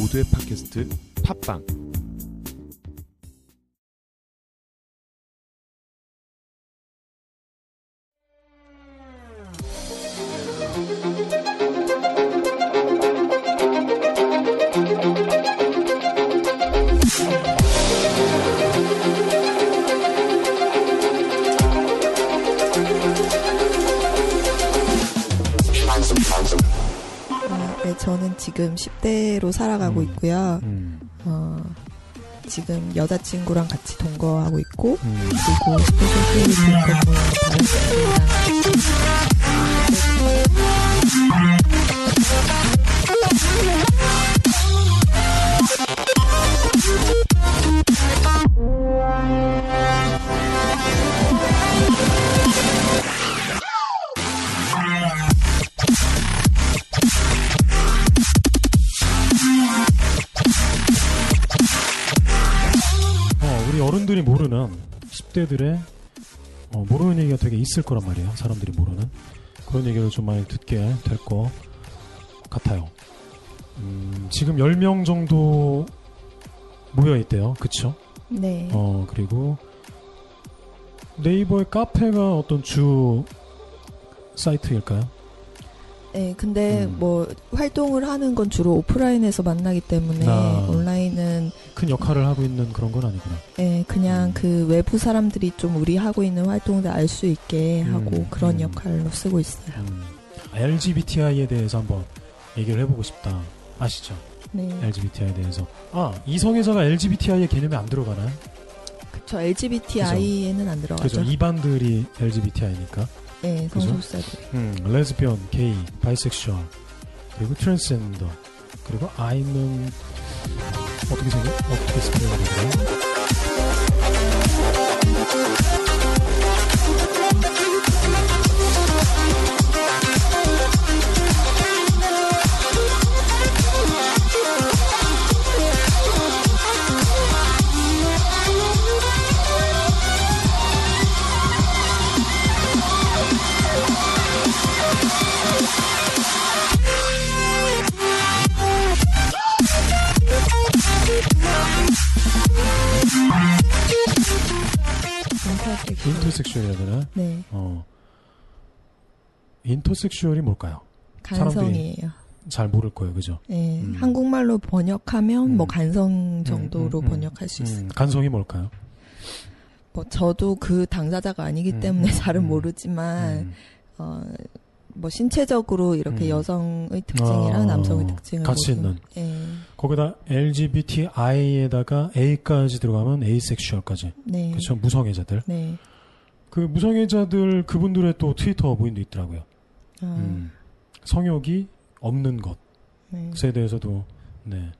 모두의 팟캐스트 팟빵 지금 여자친구랑 같이 동거하고 있고, 음. 그리고 스페셜 때문에 다른 친구랑 10대들의 어, 모르는 얘기가 되게 있을 거란 말이에요. 사람들이 모르는 그런 얘기를 좀 많이 듣게 될 것 같아요. 음, 지금 10명 정도 모여 있대요. 그쵸? 네. 어, 그리고 네이버의 카페가 어떤 주 사이트일까요? 네, 근데 음. 뭐 활동을 하는 건 주로 오프라인에서 만나기 때문에 아. 온라인은 큰 역할을 하고 있는 그런 건 아니구나. 네, 그냥 음. 그 외부 사람들이 좀 우리 하고 있는 활동들 알 수 있게 음, 하고 그런 음. 역할로 쓰고 있어요. 음, LGBTI에 대해서 한번 얘기를 해보고 싶다. 아시죠? 네, LGBTI에 대해서. 아, 이성애자가 LGBTI의 개념에 안 들어가나요? 그쵸. LGBTI에는 안 들어가죠. 그죠. 이반들이 LGBTI니까. 네? 성소수자들. 음, 레즈비언, 게이, bisexual, 그리고 트랜스젠더, 그리고 I는 어떻게 생각? 어떻게 스펠링이 되나요? 인터섹슈얼. 인터섹슈얼이라 되나? 네, 어. 인터섹슈얼이 뭘까요? 간성이에요. 잘 모를 거예요, 그죠? 네, 음. 한국말로 번역하면 음. 뭐 간성 정도로 음, 음, 음. 번역할 수 있어요. 음, 간성이 뭘까요? 뭐 저도 그 당사자가 아니기 음, 때문에 음, 잘은 음. 모르지만 음, 어, 뭐 신체적으로 이렇게 음. 여성의 특징이랑 어, 남성의 특징을 같이 모두- 있는. 예. 거기다 LGBTI에다가 A까지 들어가면 에이섹슈얼까지. 네. 그렇죠. 무성애자들. 네. 그 무성애자들 그분들의 또 트위터 모임도 있더라고요. 아, 음. 성욕이 없는 네. 것에 대해서도 네.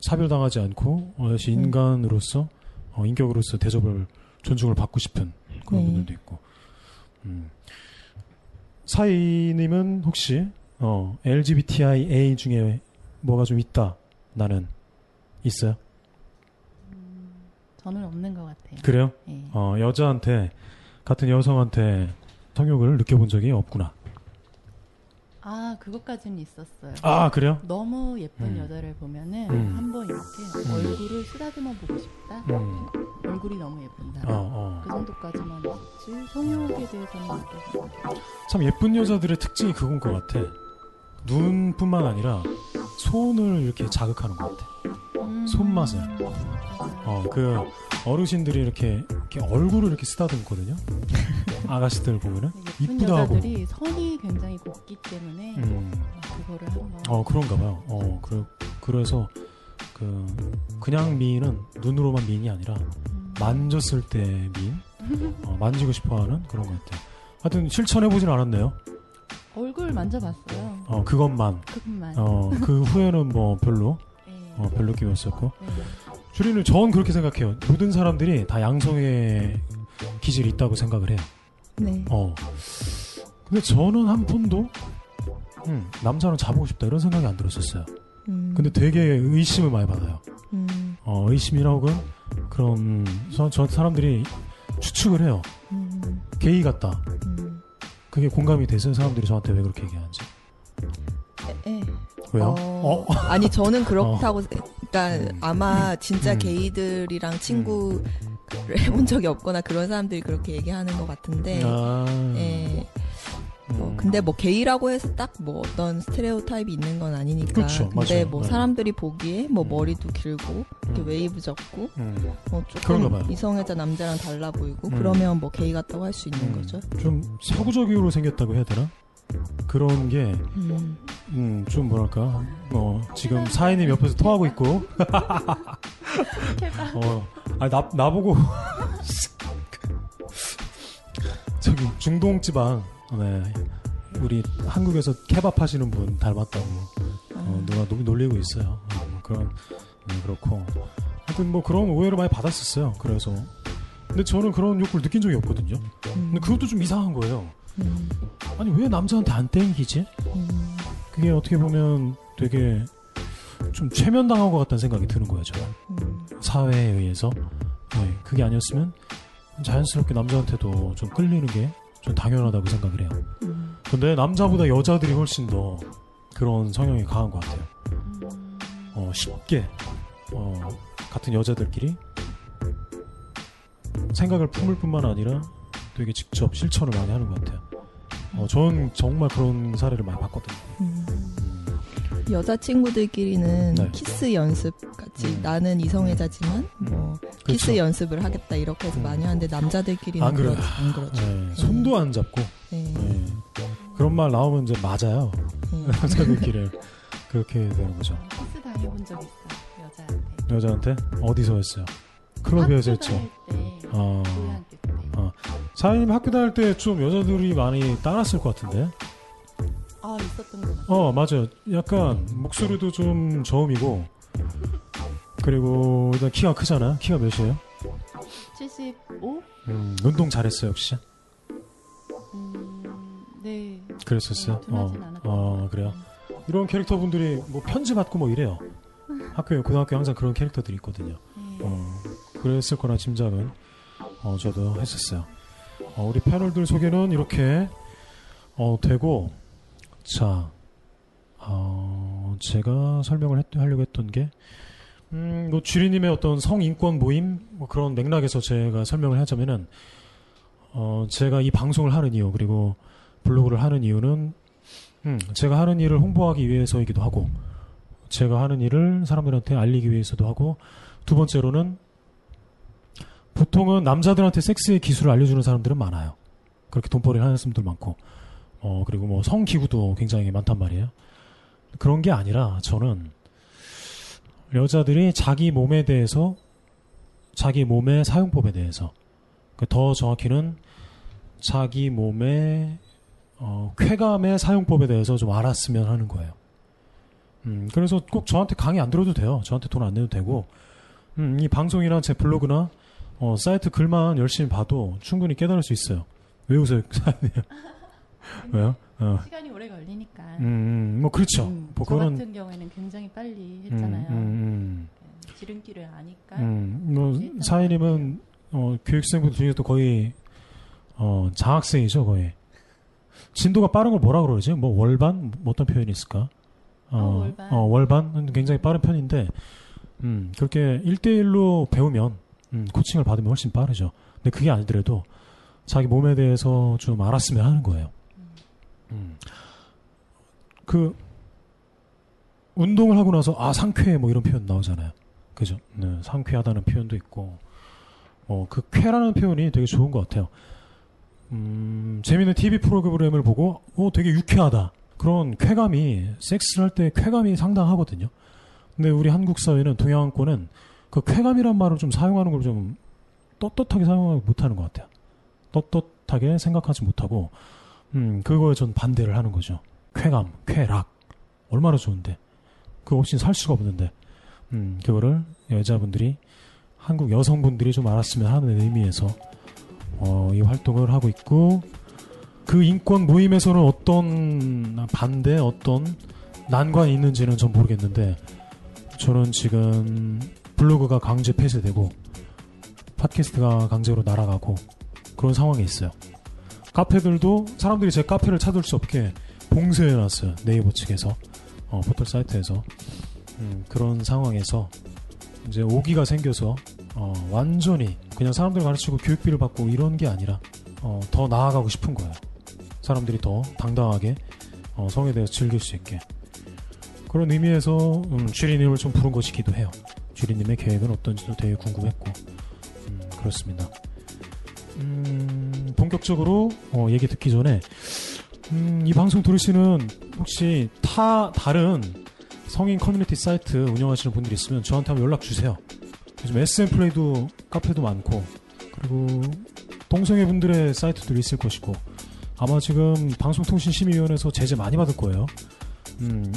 차별당하지 않고 어, 역시 음. 인간으로서 어, 인격으로서 대접을 존중을 받고 싶은 그런 네. 분들도 있고. 음. 사이님은 혹시 어, LGBTIA 중에 뭐가 좀 있다 나는 있어요? 저는 없는 것 같아요. 그래요? 예. 어, 여자한테 같은 여성한테 성욕을 느껴본 적이 없구나. 아 그것까지는 있었어요. 아 그래요? 너무 예쁜 음. 여자를 보면은 음. 한번 이렇게 얼굴을 쓰다듬어 보고 싶다. 음. 얼굴이 너무 예쁜다. 어, 그 어. 정도까지만 있지 성욕에 대해서는. 참 예쁜 여자들의 특징이 그건 것 같아. 눈뿐만 아니라 손을 이렇게 자극하는 것 같아. 음. 손맛을. 어, 그 어르신들이 이렇게, 이렇게 얼굴을 이렇게 쓰다듬거든요. 아가씨들 보면은. 이쁘다 하고. 여자들이 선이 굉장히 곱기 때문에 음. 그거를 한번 어, 그런가 봐요. 어, 그, 그래서 그, 그냥 미인은 눈으로만 미인이 아니라 음. 만졌을 때 미인? 어, 만지고 싶어 하는 그런 것 같아. 하여튼 실천해 보진 않았네요. 얼굴 만져봤어요. 어, 그것만. 그것만. 어, 그 후에는 뭐 별로, 네. 어, 별로 끼었었고. 네. 주리는 전 그렇게 생각해요. 모든 사람들이 다 양성의 기질이 있다고 생각을 해요. 네. 어. 근데 저는 한 번도, 음, 남자는 잡고 싶다 이런 생각이 안 들었었어요. 음. 근데 되게 의심을 많이 받아요. 음. 어, 의심이나 혹은 그런, 저, 저 사람들이 추측을 해요. 음. 게이 같다. 음. 그게 공감이 돼서 사람들이 저한테 왜 그렇게 얘기하는지. 예. 왜요? 어, 어? 아니 저는 그렇다고 그러니까 음. 아마 진짜 음. 게이들이랑 친구 를 해본 적이 없거나 그런 사람들이 그렇게 얘기하는 것 같은데 아, 예. 뭐 음. 근데 뭐 게이라고 해서 딱 뭐 어떤 스테레오 타입이 있는 건 아니니까. 그쵸, 근데 맞아요. 뭐 네. 사람들이 보기에 뭐 음. 머리도 길고 이렇게 음. 웨이브 접고 음. 뭐 조금. 이성애자 남자랑 달라 보이고 음. 그러면 뭐 게이 같다고 할 수 있는 음. 거죠. 좀 서구적으로 생겼다고 해야 되나? 그런 게, 음. 음, 좀 뭐랄까, 어, 지금 사인님 옆에서 토하고 있고, 어, 아, 나, 나보고, 저기, 중동지방, 네, 우리 한국에서 케밥 하시는 분 닮았다고, 어, 누가 노- 놀리고 있어요. 어, 뭐 그런, 네, 그렇고. 하여튼 뭐 그런 오해를 많이 받았었어요. 그래서. 근데 저는 그런 욕구를 느낀 적이 없거든요. 음. 근데 그것도 좀 이상한 거예요. 음. 아니 왜 남자한테 안 땡기지? 음. 그게 어떻게 보면 되게 좀 최면당한 것 같다는 생각이 드는 거예요. 저는 음. 사회에 의해서 네, 그게 아니었으면 자연스럽게 남자한테도 좀 끌리는 게 좀 당연하다고 생각을 해요. 음. 근데 남자보다 여자들이 훨씬 더 그런 성향이 강한 것 같아요. 음. 어, 쉽게 어, 같은 여자들끼리 생각을 품을 뿐만 아니라 되게 직접 실천을 많이 하는 것 같아요. 어, 전 정말 그런 사례를 많이 봤거든요. 음. 음. 여자 친구들끼리는 네. 키스 연습 같이 음. 나는 이성애자지만 뭐 키스 그렇죠. 연습을 하겠다 이렇게 해서 음. 많이 하는데 남자들끼리는 안. 그러, 안 그러죠. 네, 손도 안 잡고 네. 네. 그런 말 나오면 이제 맞아요. 네. 남자들끼리 그렇게 되는 거죠. 키스 당해본 적 있어 여자한테. 여자한테 어디서 했어요? 클럽에서 했죠. 때 어. 사장님 학교 다닐 때 좀 여자들이 많이 따랐을 것 같은데. 아 있었던 것 같아. 어 맞아요. 약간 목소리도 좀 저음이고 그리고 일단 키가 크잖아. 키가 몇이에요? 75? 음, 운동 잘했어요 역시. 음, 네. 그랬었어요. 둔하진 어, 어것 같아요. 그래요. 이런 캐릭터 분들이 뭐 편지 받고 뭐 이래요. 학교에 고등학교 항상 그런 캐릭터들이 있거든요. 네. 어, 그랬을 거란 짐작은 어, 저도 했었어요. 어, 우리 패널들 소개는 이렇게 어, 되고 자 어, 제가 설명을 했, 하려고 했던 게 음, 뭐 주리님의 어떤 성인권 모임 뭐 그런 맥락에서 제가 설명을 하자면은 어, 제가 이 방송을 하는 이유 그리고 블로그를 하는 이유는 음, 제가 하는 일을 홍보하기 위해서이기도 하고 제가 하는 일을 사람들한테 알리기 위해서도 하고 두 번째로는 보통은 남자들한테 섹스의 기술을 알려주는 사람들은 많아요. 그렇게 돈벌이를 하는 사람들 많고, 어, 그리고 뭐 성기구도 굉장히 많단 말이에요. 그런 게 아니라 저는 여자들이 자기 몸에 대해서, 자기 몸의 사용법에 대해서, 그더 정확히는 자기 몸의, 어, 쾌감의 사용법에 대해서 좀 알았으면 하는 거예요. 음, 그래서 꼭 저한테 강의 안 들어도 돼요. 저한테 돈 안 내도 되고, 음, 이 방송이나 제 블로그나 어, 사이트 글만 열심히 봐도 충분히 깨달을 수 있어요. 왜 웃어요? 왜요? 어, 시간이 오래 걸리니까. 음, 음, 뭐 그렇죠. 음, 뭐 저 그거는 같은 경우에는 굉장히 빨리 음, 했잖아요. 음, 네, 지름길을 아니까. 음, 음, 뭐 사인님은 어, 교육생분들 중에도 거의 어, 장학생이죠, 거의. 진도가 빠른 걸 뭐라 그러지? 뭐 월반? 뭐 어떤 표현이 있을까? 어, 월반. 어, 월반은 굉장히 빠른 편인데, 음, 그렇게 1대1로 배우면, 음, 코칭을 받으면 훨씬 빠르죠. 근데 그게 아니더라도 자기 몸에 대해서 좀 알았으면 하는 거예요. 음. 그, 운동을 하고 나서, 아, 상쾌해, 뭐 이런 표현 나오잖아요. 그죠? 네, 상쾌하다는 표현도 있고, 어, 그 쾌라는 표현이 되게 좋은 것 같아요. 음, 재밌는 TV 프로그램을 보고, 어, 되게 유쾌하다. 그런 쾌감이, 섹스를 할 때 쾌감이 상당하거든요. 근데 우리 한국 사회는, 동양권은 그 쾌감이란 말을 좀 사용하는 걸 좀 떳떳하게 사용하지 못하는 것 같아요. 떳떳하게 생각하지 못하고, 음, 그거에 전 반대를 하는 거죠. 쾌감, 쾌락. 얼마나 좋은데. 그거 없이는 살 수가 없는데. 음, 그거를 여자분들이, 한국 여성분들이 좀 알았으면 하는 의미에서, 어, 이 활동을 하고 있고, 그 인권 모임에서는 어떤 반대, 어떤 난관이 있는지는 전 모르겠는데, 저는 지금 블로그가 강제 폐쇄되고, 팟캐스트가 강제로 날아가고, 그런 상황에 있어요. 카페들도 사람들이 제 카페를 찾을 수 없게 봉쇄해놨어요. 네이버 측에서. 어, 포털 사이트에서 음, 그런 상황에서 이제 오기가 생겨서 어, 완전히 그냥 사람들 가르치고 교육비를 받고 이런 게 아니라 어, 더 나아가고 싶은 거예요. 사람들이 더 당당하게 어, 성에 대해서 즐길 수 있게 그런 의미에서 음, 주리님을 좀 부른 것이기도 해요. 주리님의 계획은 어떤지도 되게 궁금했고 음, 그렇습니다. 음, 본격적으로 어, 얘기 듣기 전에 음, 이 방송 들으시는 혹시 타 다른 성인 커뮤니티 사이트 운영하시는 분들이 있으면 저한테 한번 연락 주세요. 요즘 SM 플레이도 카페도 많고 그리고 동성애 분들의 사이트들이 있을 것이고 아마 지금 방송통신심의위원회에서 제재 많이 받을 거예요. 음,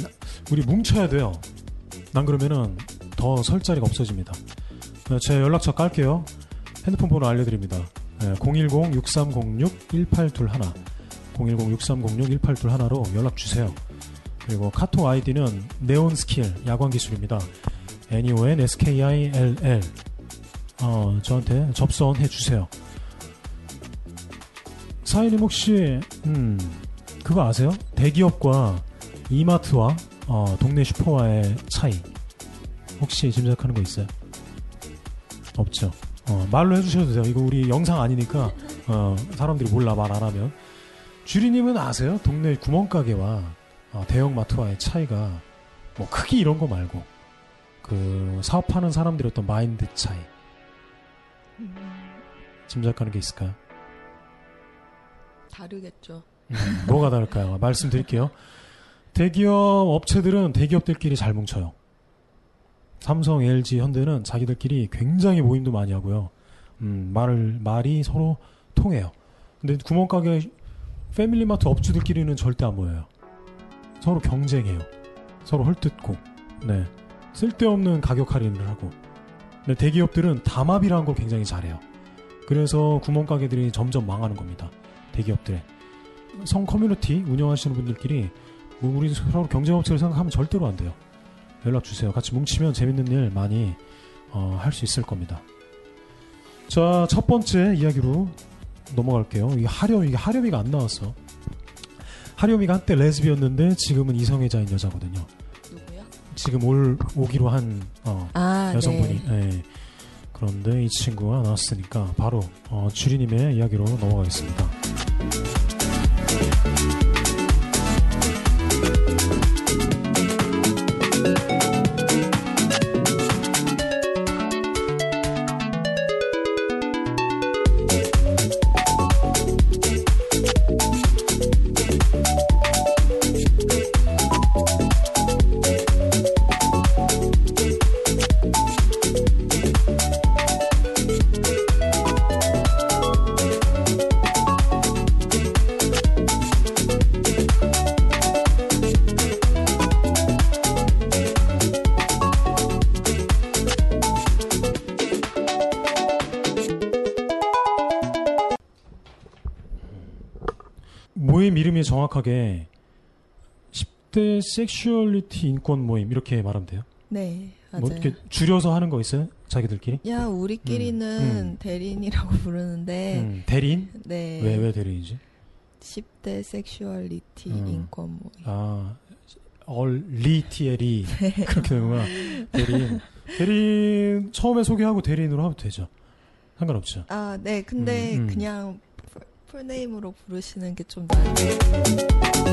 우리 뭉쳐야 돼요. 난 그러면은 더 설 자리가 없어집니다. 네, 제 연락처 깔게요. 핸드폰 번호 알려드립니다. 010-6306-1821 010-6306-1821로 연락 주세요. 그리고 카톡 아이디는 네온스킬 야광기술입니다. N-E-O-N-S-K-I-L-L 어, 저한테 접선해 주세요. 사인님 혹시 음, 그거 아세요? 대기업과 이마트와 어, 동네 슈퍼와의 차이 혹시 짐작하는 거 있어요? 없죠. 어, 말로 해주셔도 돼요. 이거 우리 영상 아니니까 어, 사람들이 몰라 말 안 하면. 주리님은 아세요? 동네 구멍가게와 어, 대형마트와의 차이가 뭐 크기 이런 거 말고 그 사업하는 사람들의 어떤 마인드 차이 음, 짐작하는 게 있을까요? 다르겠죠. 음, 뭐가 다를까요? 말씀드릴게요. 대기업 업체들은 대기업들끼리 잘 뭉쳐요. 삼성, LG, 현대는 자기들끼리 굉장히 모임도 많이 하고요. 음, 말을 말이 서로 통해요. 근데 구멍가게 패밀리마트 업주들끼리는 절대 안 모여요. 서로 경쟁해요. 서로 헐뜯고, 네. 쓸데없는 가격 할인을 하고. 근데 대기업들은 담합이라는 걸 굉장히 잘해요. 그래서 구멍가게들이 점점 망하는 겁니다. 대기업들의. 성 커뮤니티 운영하시는 분들끼리 뭐 우리 서로 경쟁업체를 생각하면 절대로 안 돼요. 연락 주세요. 같이 뭉치면 재밌는 일 많이 어, 할 수 있을 겁니다. 자, 첫 번째 이야기로 넘어갈게요. 이게 하렴, 이게 하렴이가 안 나왔어. 하렴이가 한때 레즈비였는데 지금은 이성애자인 여자거든요. 누구요? 지금 올 오기로 한 어, 아, 여성분이. 네. 예. 그런데 이 친구가 나왔으니까 바로 어, 주리님의 이야기로 넘어가겠습니다. 정확하게 10대 섹슈얼리티 인권 모임 이렇게 말하면 돼요. 네, 맞아요. 뭐 이렇게 줄여서 하는 거 있어요? 자기들끼리? 야, 우리끼리는 음, 음. 대리인이라고 부르는데, 음, 대리인? 네. 왜, 왜 대리인이지? 10대 섹슈얼리티 음. 인권 모임. 아, 얼리티에리. 네. 그렇게 되는구나. 대리인. 대리인, 처음에 소개하고 대리인으로 하면 되죠. 상관없죠. 아, 네. 근데 음, 음. 그냥 풀- 풀네임으로 부르시는 게 좀 나아요.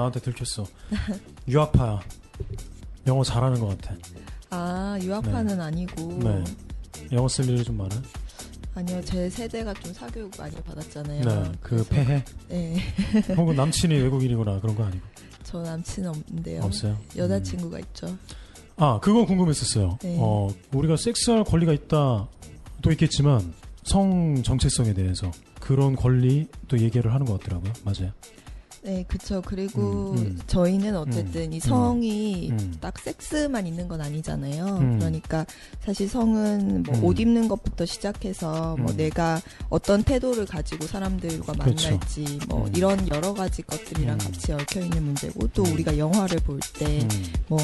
나 나한테 들켰어. 유학파야. 영어 잘하는 것 같아. 아 유학파는 아니고 네. 영어 쓸 일이 좀 많아. 아니요 제 세대가 좀 사교육 많이 받았잖아요. 네. 그 폐해. 네. 혹은 남친이 외국인이거나 그런 거 아니고 저 남친 없는데요. 없어요. 여자친구가 있죠. 아, 그건 궁금했었어요. 네. 어, 우리가 섹스할 권리가 있다도 있겠지만 성 정체성에 대해서 그런 권리도 얘기를 하는 것 같더라고요. 맞아요. 네, 그쵸. 그리고 음, 음. 저희는 어쨌든 이 성이 음. 딱 섹스만 있는 건 아니잖아요. 음. 그러니까 사실 성은 뭐 음. 옷 입는 것부터 시작해서 뭐 음. 내가 어떤 태도를 가지고 사람들과 그렇죠. 만날지 뭐 음. 이런 여러 가지 것들이랑 음. 같이 얽혀 있는 문제고 또 음. 우리가 영화를 볼때 음. 뭐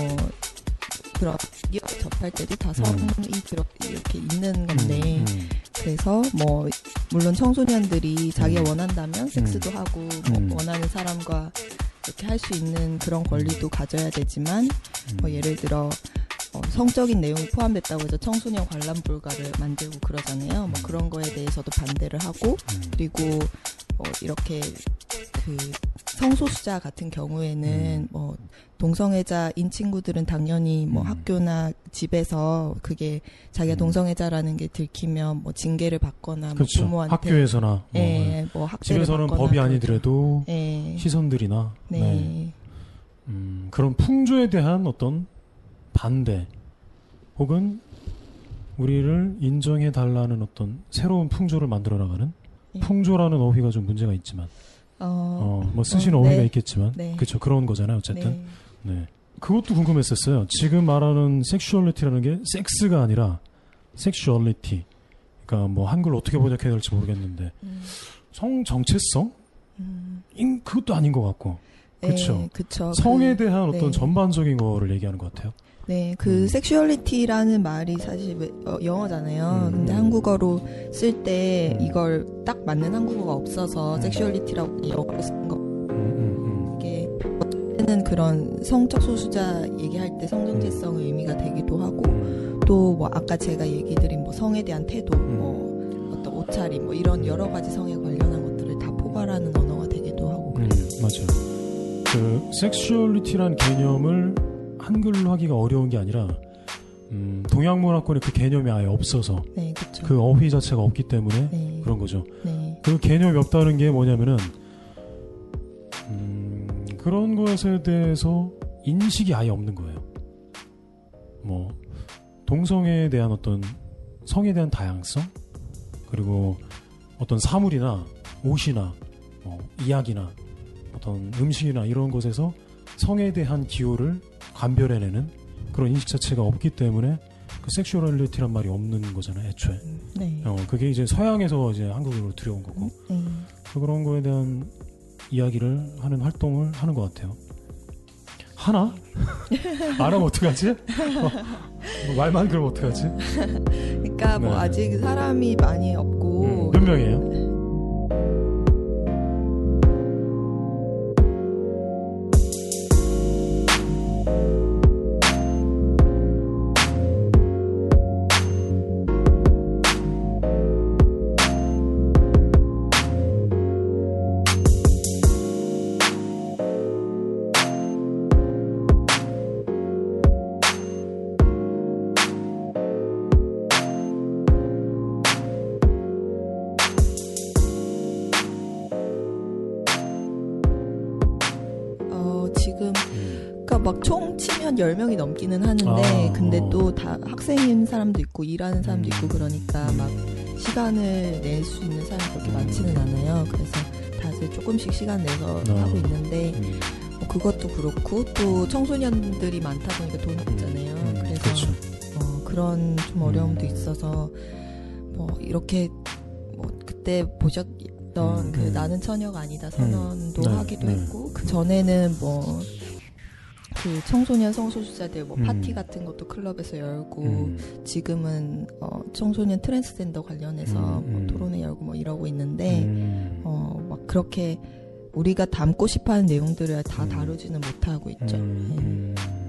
그런 미디어 접할 때도 다 성이 들어 이렇게 있는 건데 음. 그래서 뭐 물론 청소년들이 자기가 음. 원한다면 섹스도 하고 뭐 음. 원하는 사람과 이렇게 할 수 있는 그런 권리도 가져야 되지만 음. 뭐 예를 들어 어, 성적인 내용이 포함됐다고 해서 청소년 관람 불가를 만들고 그러잖아요. 뭐 음. 그런 거에 대해서도 반대를 하고 음. 그리고 어, 이렇게 그 성소수자 같은 경우에는 음. 뭐 동성애자인 친구들은 당연히 뭐 음. 학교나 집에서 그게 자기가 음. 동성애자라는 게 들키면 뭐 징계를 받거나 뭐 그렇죠. 부모한테 학교에서나 뭐 예, 뭐 학대를 집에서는 법이. 아니더라도 예. 시선들이나 네. 네. 음, 그런 풍조에 대한 어떤 반대 혹은 우리를 인정해 달라는 어떤 새로운 풍조를 만들어 나가는 예. 풍조라는 어휘가 좀 문제가 있지만 어, 어, 뭐 쓰시는 어, 어, 휘가 네. 있겠지만 네. 그렇죠 그런 거잖아요 어쨌든 네. 네. 그것도 궁금했었어요. 지금 말하는 sexuality라는 게 섹스가 아니라 섹슈얼리티. 그러니까 뭐 한글 어떻게 번역해야 될지 모르겠는데 음, 성 정체성? 음. 인 그것도 아닌 것 같고 그쵸. 예, 그쵸. 성에 그, 대한 어떤 네. 전반적인 거를 얘기하는 것 같아요. 네, 그 음. sexuality라는 말이 사실 왜- 어, 영어잖아요. 음. 근데 한국어로 쓸때 음. 이걸 딱 맞는 한국어가 없어서 음. sexuality라고 영어로 쓴 거. 음, 음, 이게 어쨌든 그런 성적 소수자 얘기할 때 성정체성의 의미가 되기도 하고 음. 또뭐 아까 제가 얘기 드린 뭐 성에 대한 태도, 음. 뭐 어떤 옷차림, 뭐 이런 여러 가지 성에 관련한 것들을 다 포괄하는 언어가 되기도 하고 음, 맞아요. 그 섹슈얼리티라는 개념을 한글로 하기가 어려운 게 아니라 음, 동양 문화권에 그 개념이 아예 없어서 네, 그렇죠. 그 어휘 자체가 없기 때문에 네, 그런 거죠. 네, 그 개념이 없다는 게 뭐냐면은 음, 그런 것에 대해서 인식이 아예 없는 거예요. 뭐 동성애에 대한 어떤 성에 대한 다양성 그리고 어떤 사물이나 옷이나 뭐 이야기나 어떤 음식이나 이런 것에서 성에 대한 기호를 감별해내는 그런 인식 자체가 없기 때문에 그 섹슈얼리티란 말이 없는 거잖아요, 애초에. 네. 어, 그게 이제 서양에서 이제 한국으로 들여온 거고 네. 그래서 그런 거에 대한 이야기를 하는 활동을 하는 것 같아요. 하나? 안 하면 어떡하지? 어, 뭐 말만 그러면 어떡하지? 그러니까 뭐 네. 아직 사람이 많이 없고 음, 몇 명이에요? 총 치면 10명이 넘기는 하는데 아, 근데 어. 또다 학생인 사람도 있고 일하는 사람도 음. 있고 그러니까 막 시간을 낼 수 있는 사람이 그렇게 음. 많지는 않아요. 그래서 다들 조금씩 시간 내서 어. 하고 있는데 음, 뭐 그것도 그렇고 또 청소년들이 많다 보니까 돈이 없잖아요. 음, 그래서 그렇죠. 어, 그런 좀 어려움도 음. 있어서 뭐 이렇게 뭐 그때 보셨던 음, 그 음. 나는 처녀가 아니다 선언도 네, 하기도 네. 했고 그 전에는 뭐 그 청소년 성소수자들 뭐 음. 파티 같은 것도 클럽에서 열고 음, 지금은 어 청소년 트랜스젠더 관련해서 음, 뭐 음. 토론회 열고 뭐 이러고 있는데 음, 어막 그렇게 우리가 담고 싶어하는 내용들을 다 음. 다루지는 못하고 있죠. 음, 네.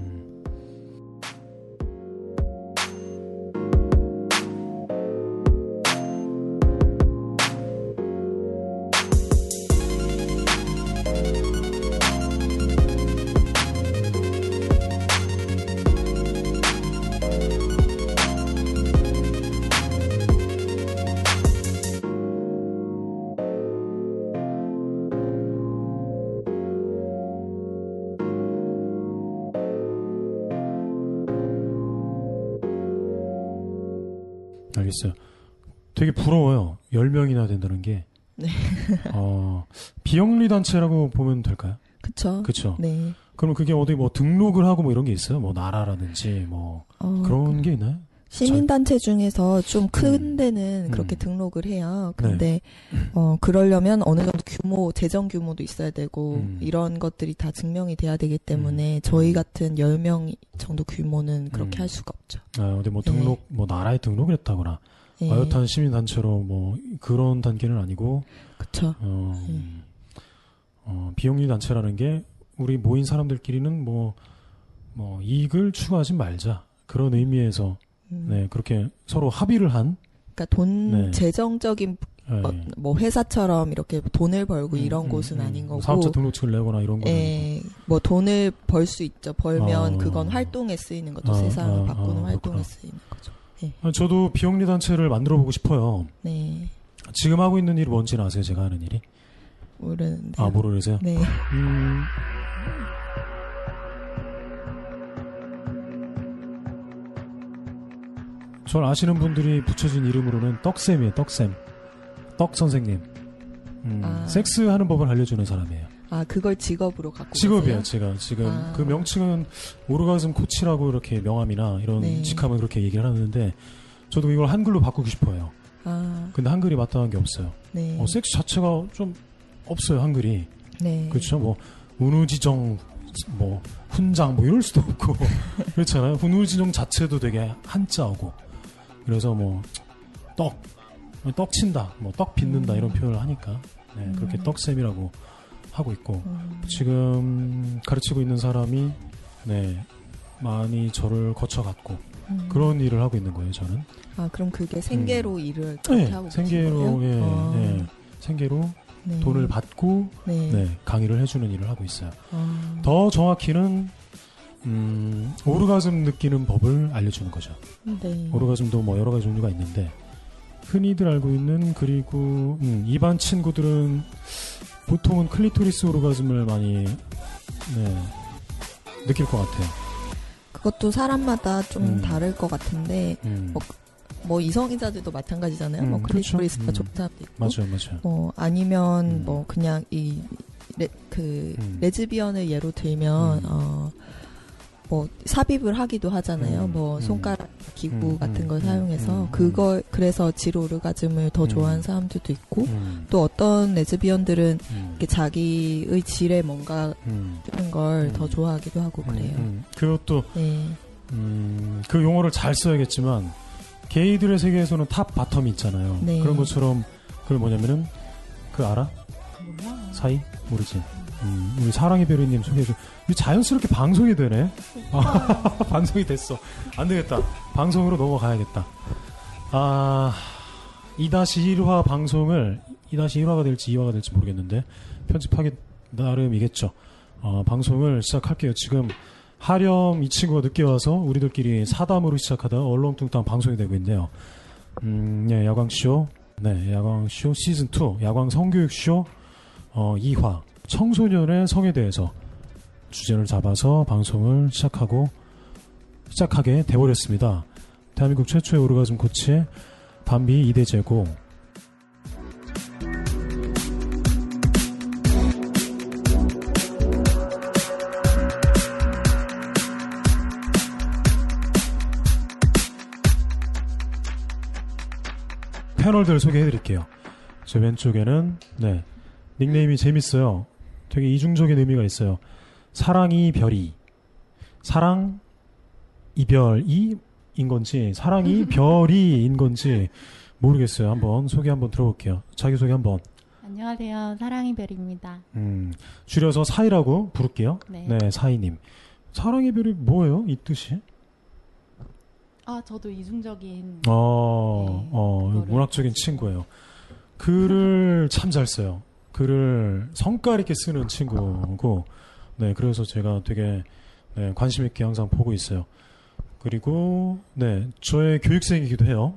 10명이나 된다는 게. 네. 어, 비영리 단체라고 보면 될까요? 그쵸. 그쵸. 네. 그럼 그게 어디 뭐 등록을 하고 뭐 이런 게 있어요? 뭐 나라라든지 뭐 어, 그런 게 있나요? 시민단체 중에서 좀큰 음. 데는 그렇게 음. 등록을 해요. 근데, 어, 그러려면 어느 정도 규모, 재정 규모도 있어야 되고, 음. 이런 것들이 다 증명이 돼야 되기 때문에, 저희 같은 10명 정도 규모는 그렇게 음. 할 수가 없죠. 아, 어디 뭐 네. 등록, 뭐 나라에 등록을 했다거나, 예. 어엿한 시민단체로 뭐 그런 단계는 아니고, 그쵸. 어, 음. 어, 비영리 단체라는 게 우리 모인 사람들끼리는 뭐, 뭐 이익을 추구하지 말자. 그런 의미에서, 음. 네, 그렇게 서로 합의를 한, 그러니까 돈, 네. 재정적인, 예, 어, 뭐 회사처럼 이렇게 돈을 벌고 음, 이런 음, 곳은 음. 아닌 거고. 사업자 등록증을 내거나 이런 거는. 예, 뭐 돈을 벌 수 있죠. 벌면 어. 그건 활동에 쓰이는 거죠. 아, 세상을 아, 바꾸는 아, 활동에. 쓰이는 거죠. 아, 저도 비영리 단체를 만들어 보고 싶어요. 네, 지금 하고 있는 일이 뭔지는 아세요? 제가 하는 일이? 모르는데. 아, 모르세요? 네. 음, 절 아시는 분들이 붙여준 이름으로는 떡쌤이에요, 떡쌤. 떡 선생님. 음, 아. 섹스 하는 법을 알려주는 사람이에요. 아, 그걸 직업으로 갖고 직업이에요, 계세요? 제가. 지금 아. 그 명칭은 오르가즘 코치라고 이렇게 명함이나 이런 네. 직함을 그렇게 얘기를 하는데 저도 이걸 한글로 바꾸고 싶어요. 아, 근데 한글이 마땅한 게 없어요. 네. 어, 섹스 자체가 좀 없어요, 한글이. 네. 그렇죠. 뭐 운우지정 뭐 훈장 뭐 이럴 수도 없고 그렇잖아요. 운우지정 자체도 되게 한자어고 그래서 뭐떡떡 친다, 뭐 떡 빚는다 이런 표현을 하니까 네, 그렇게 음. 떡쌤이라고 하고 있고 음, 지금 가르치고 있는 사람이 네 많이 저를 거쳐갔고 음. 그런 일을 하고 있는 거예요. 저는 아, 그럼 그게 생계로 일을 그렇게 네, 하고 생계로? 예, 아, 예, 생계로 네. 돈을 받고 네. 네, 강의를 해주는 일을 하고 있어요. 아, 더 정확히는 음, 오르가즘 느끼는 법을 알려주는 거죠. 네. 오르가즘도 뭐 여러 가지 종류가 있는데 흔히들 알고 있는 그리고 음, 일반 친구들은 보통은 클리토리스 오르가즘을 많이 네, 느낄 것 같아요. 그것도 사람마다 좀 음. 다를 것 같은데, 음, 뭐, 뭐 이성애자들도 마찬가지잖아요. 음, 뭐 그렇죠. 클리토리스가 음. 좋은 사람도 있고, 맞아요, 맞아요. 뭐 아니면 음. 뭐 그냥 이 레, 그 음. 레즈비언을 예로 들면 음. 어. 뭐 삽입을 하기도 하잖아요. 음, 뭐 음. 손가락 기구 음, 같은 음, 걸 음, 사용해서 음, 그걸 그래서 질오르가즘을 더 음. 좋아하는 사람들도 있고 음, 또 어떤 레즈비언들은 음, 이렇게 자기의 질에 뭔가 음, 주는 걸 음. 더 좋아하기도 하고 그래요. 그것도 네. 음, 그 용어를 잘 써야겠지만 게이들의 세계에서는 top bottom이 있잖아요. 네. 그런 것처럼 그걸 뭐냐면은 그 알아? 사이 모르지. 음, 우리 사랑의 별이님 소개해줘. 이 자연스럽게 방송이 되네. 아, 방송이 됐어. 안 되겠다. 방송으로 넘어가야겠다. 아, 2-1화 방송을 2-1화가 될지 2화가 될지 모르겠는데 편집하기 나름이겠죠. 어, 방송을 시작할게요. 지금 하렴 이 친구가 늦게 와서 우리들끼리 사담으로 시작하다 얼렁뚱땅 방송이 되고 있네요. 음, 네, 야광쇼. 네, 야광쇼 시즌2. 야광 성교육쇼, 어, 2화. 청소년의 성에 대해서 주제를 잡아서 방송을 시작하고, 시작하게 돼버렸습니다. 대한민국 최초의 오르가즘 코치의 밤비 이대재고, 패널들 소개해드릴게요. 제 왼쪽에는 네 닉네임이 재밌어요. 되게 이중적인 의미가 있어요. 사랑이 별이 사랑 이별이 인 건지 사랑이 별이 인 건지 모르겠어요. 한번 소개 한번 들어볼게요. 자기 소개 한번 안녕하세요. 사랑이 별입니다. 음, 줄여서 사이라고 부를게요. 네. 네 사이님 사랑의 별이 뭐예요? 이 뜻이? 아, 저도 이중적인 어, 네, 어, 문학적인. 친구예요. 글을 참 잘 써요. 글을 성깔 있게 쓰는 친구고, 네, 그래서 제가 되게 네, 관심 있게 항상 보고 있어요. 그리고 네, 저의 교육생이기도 해요.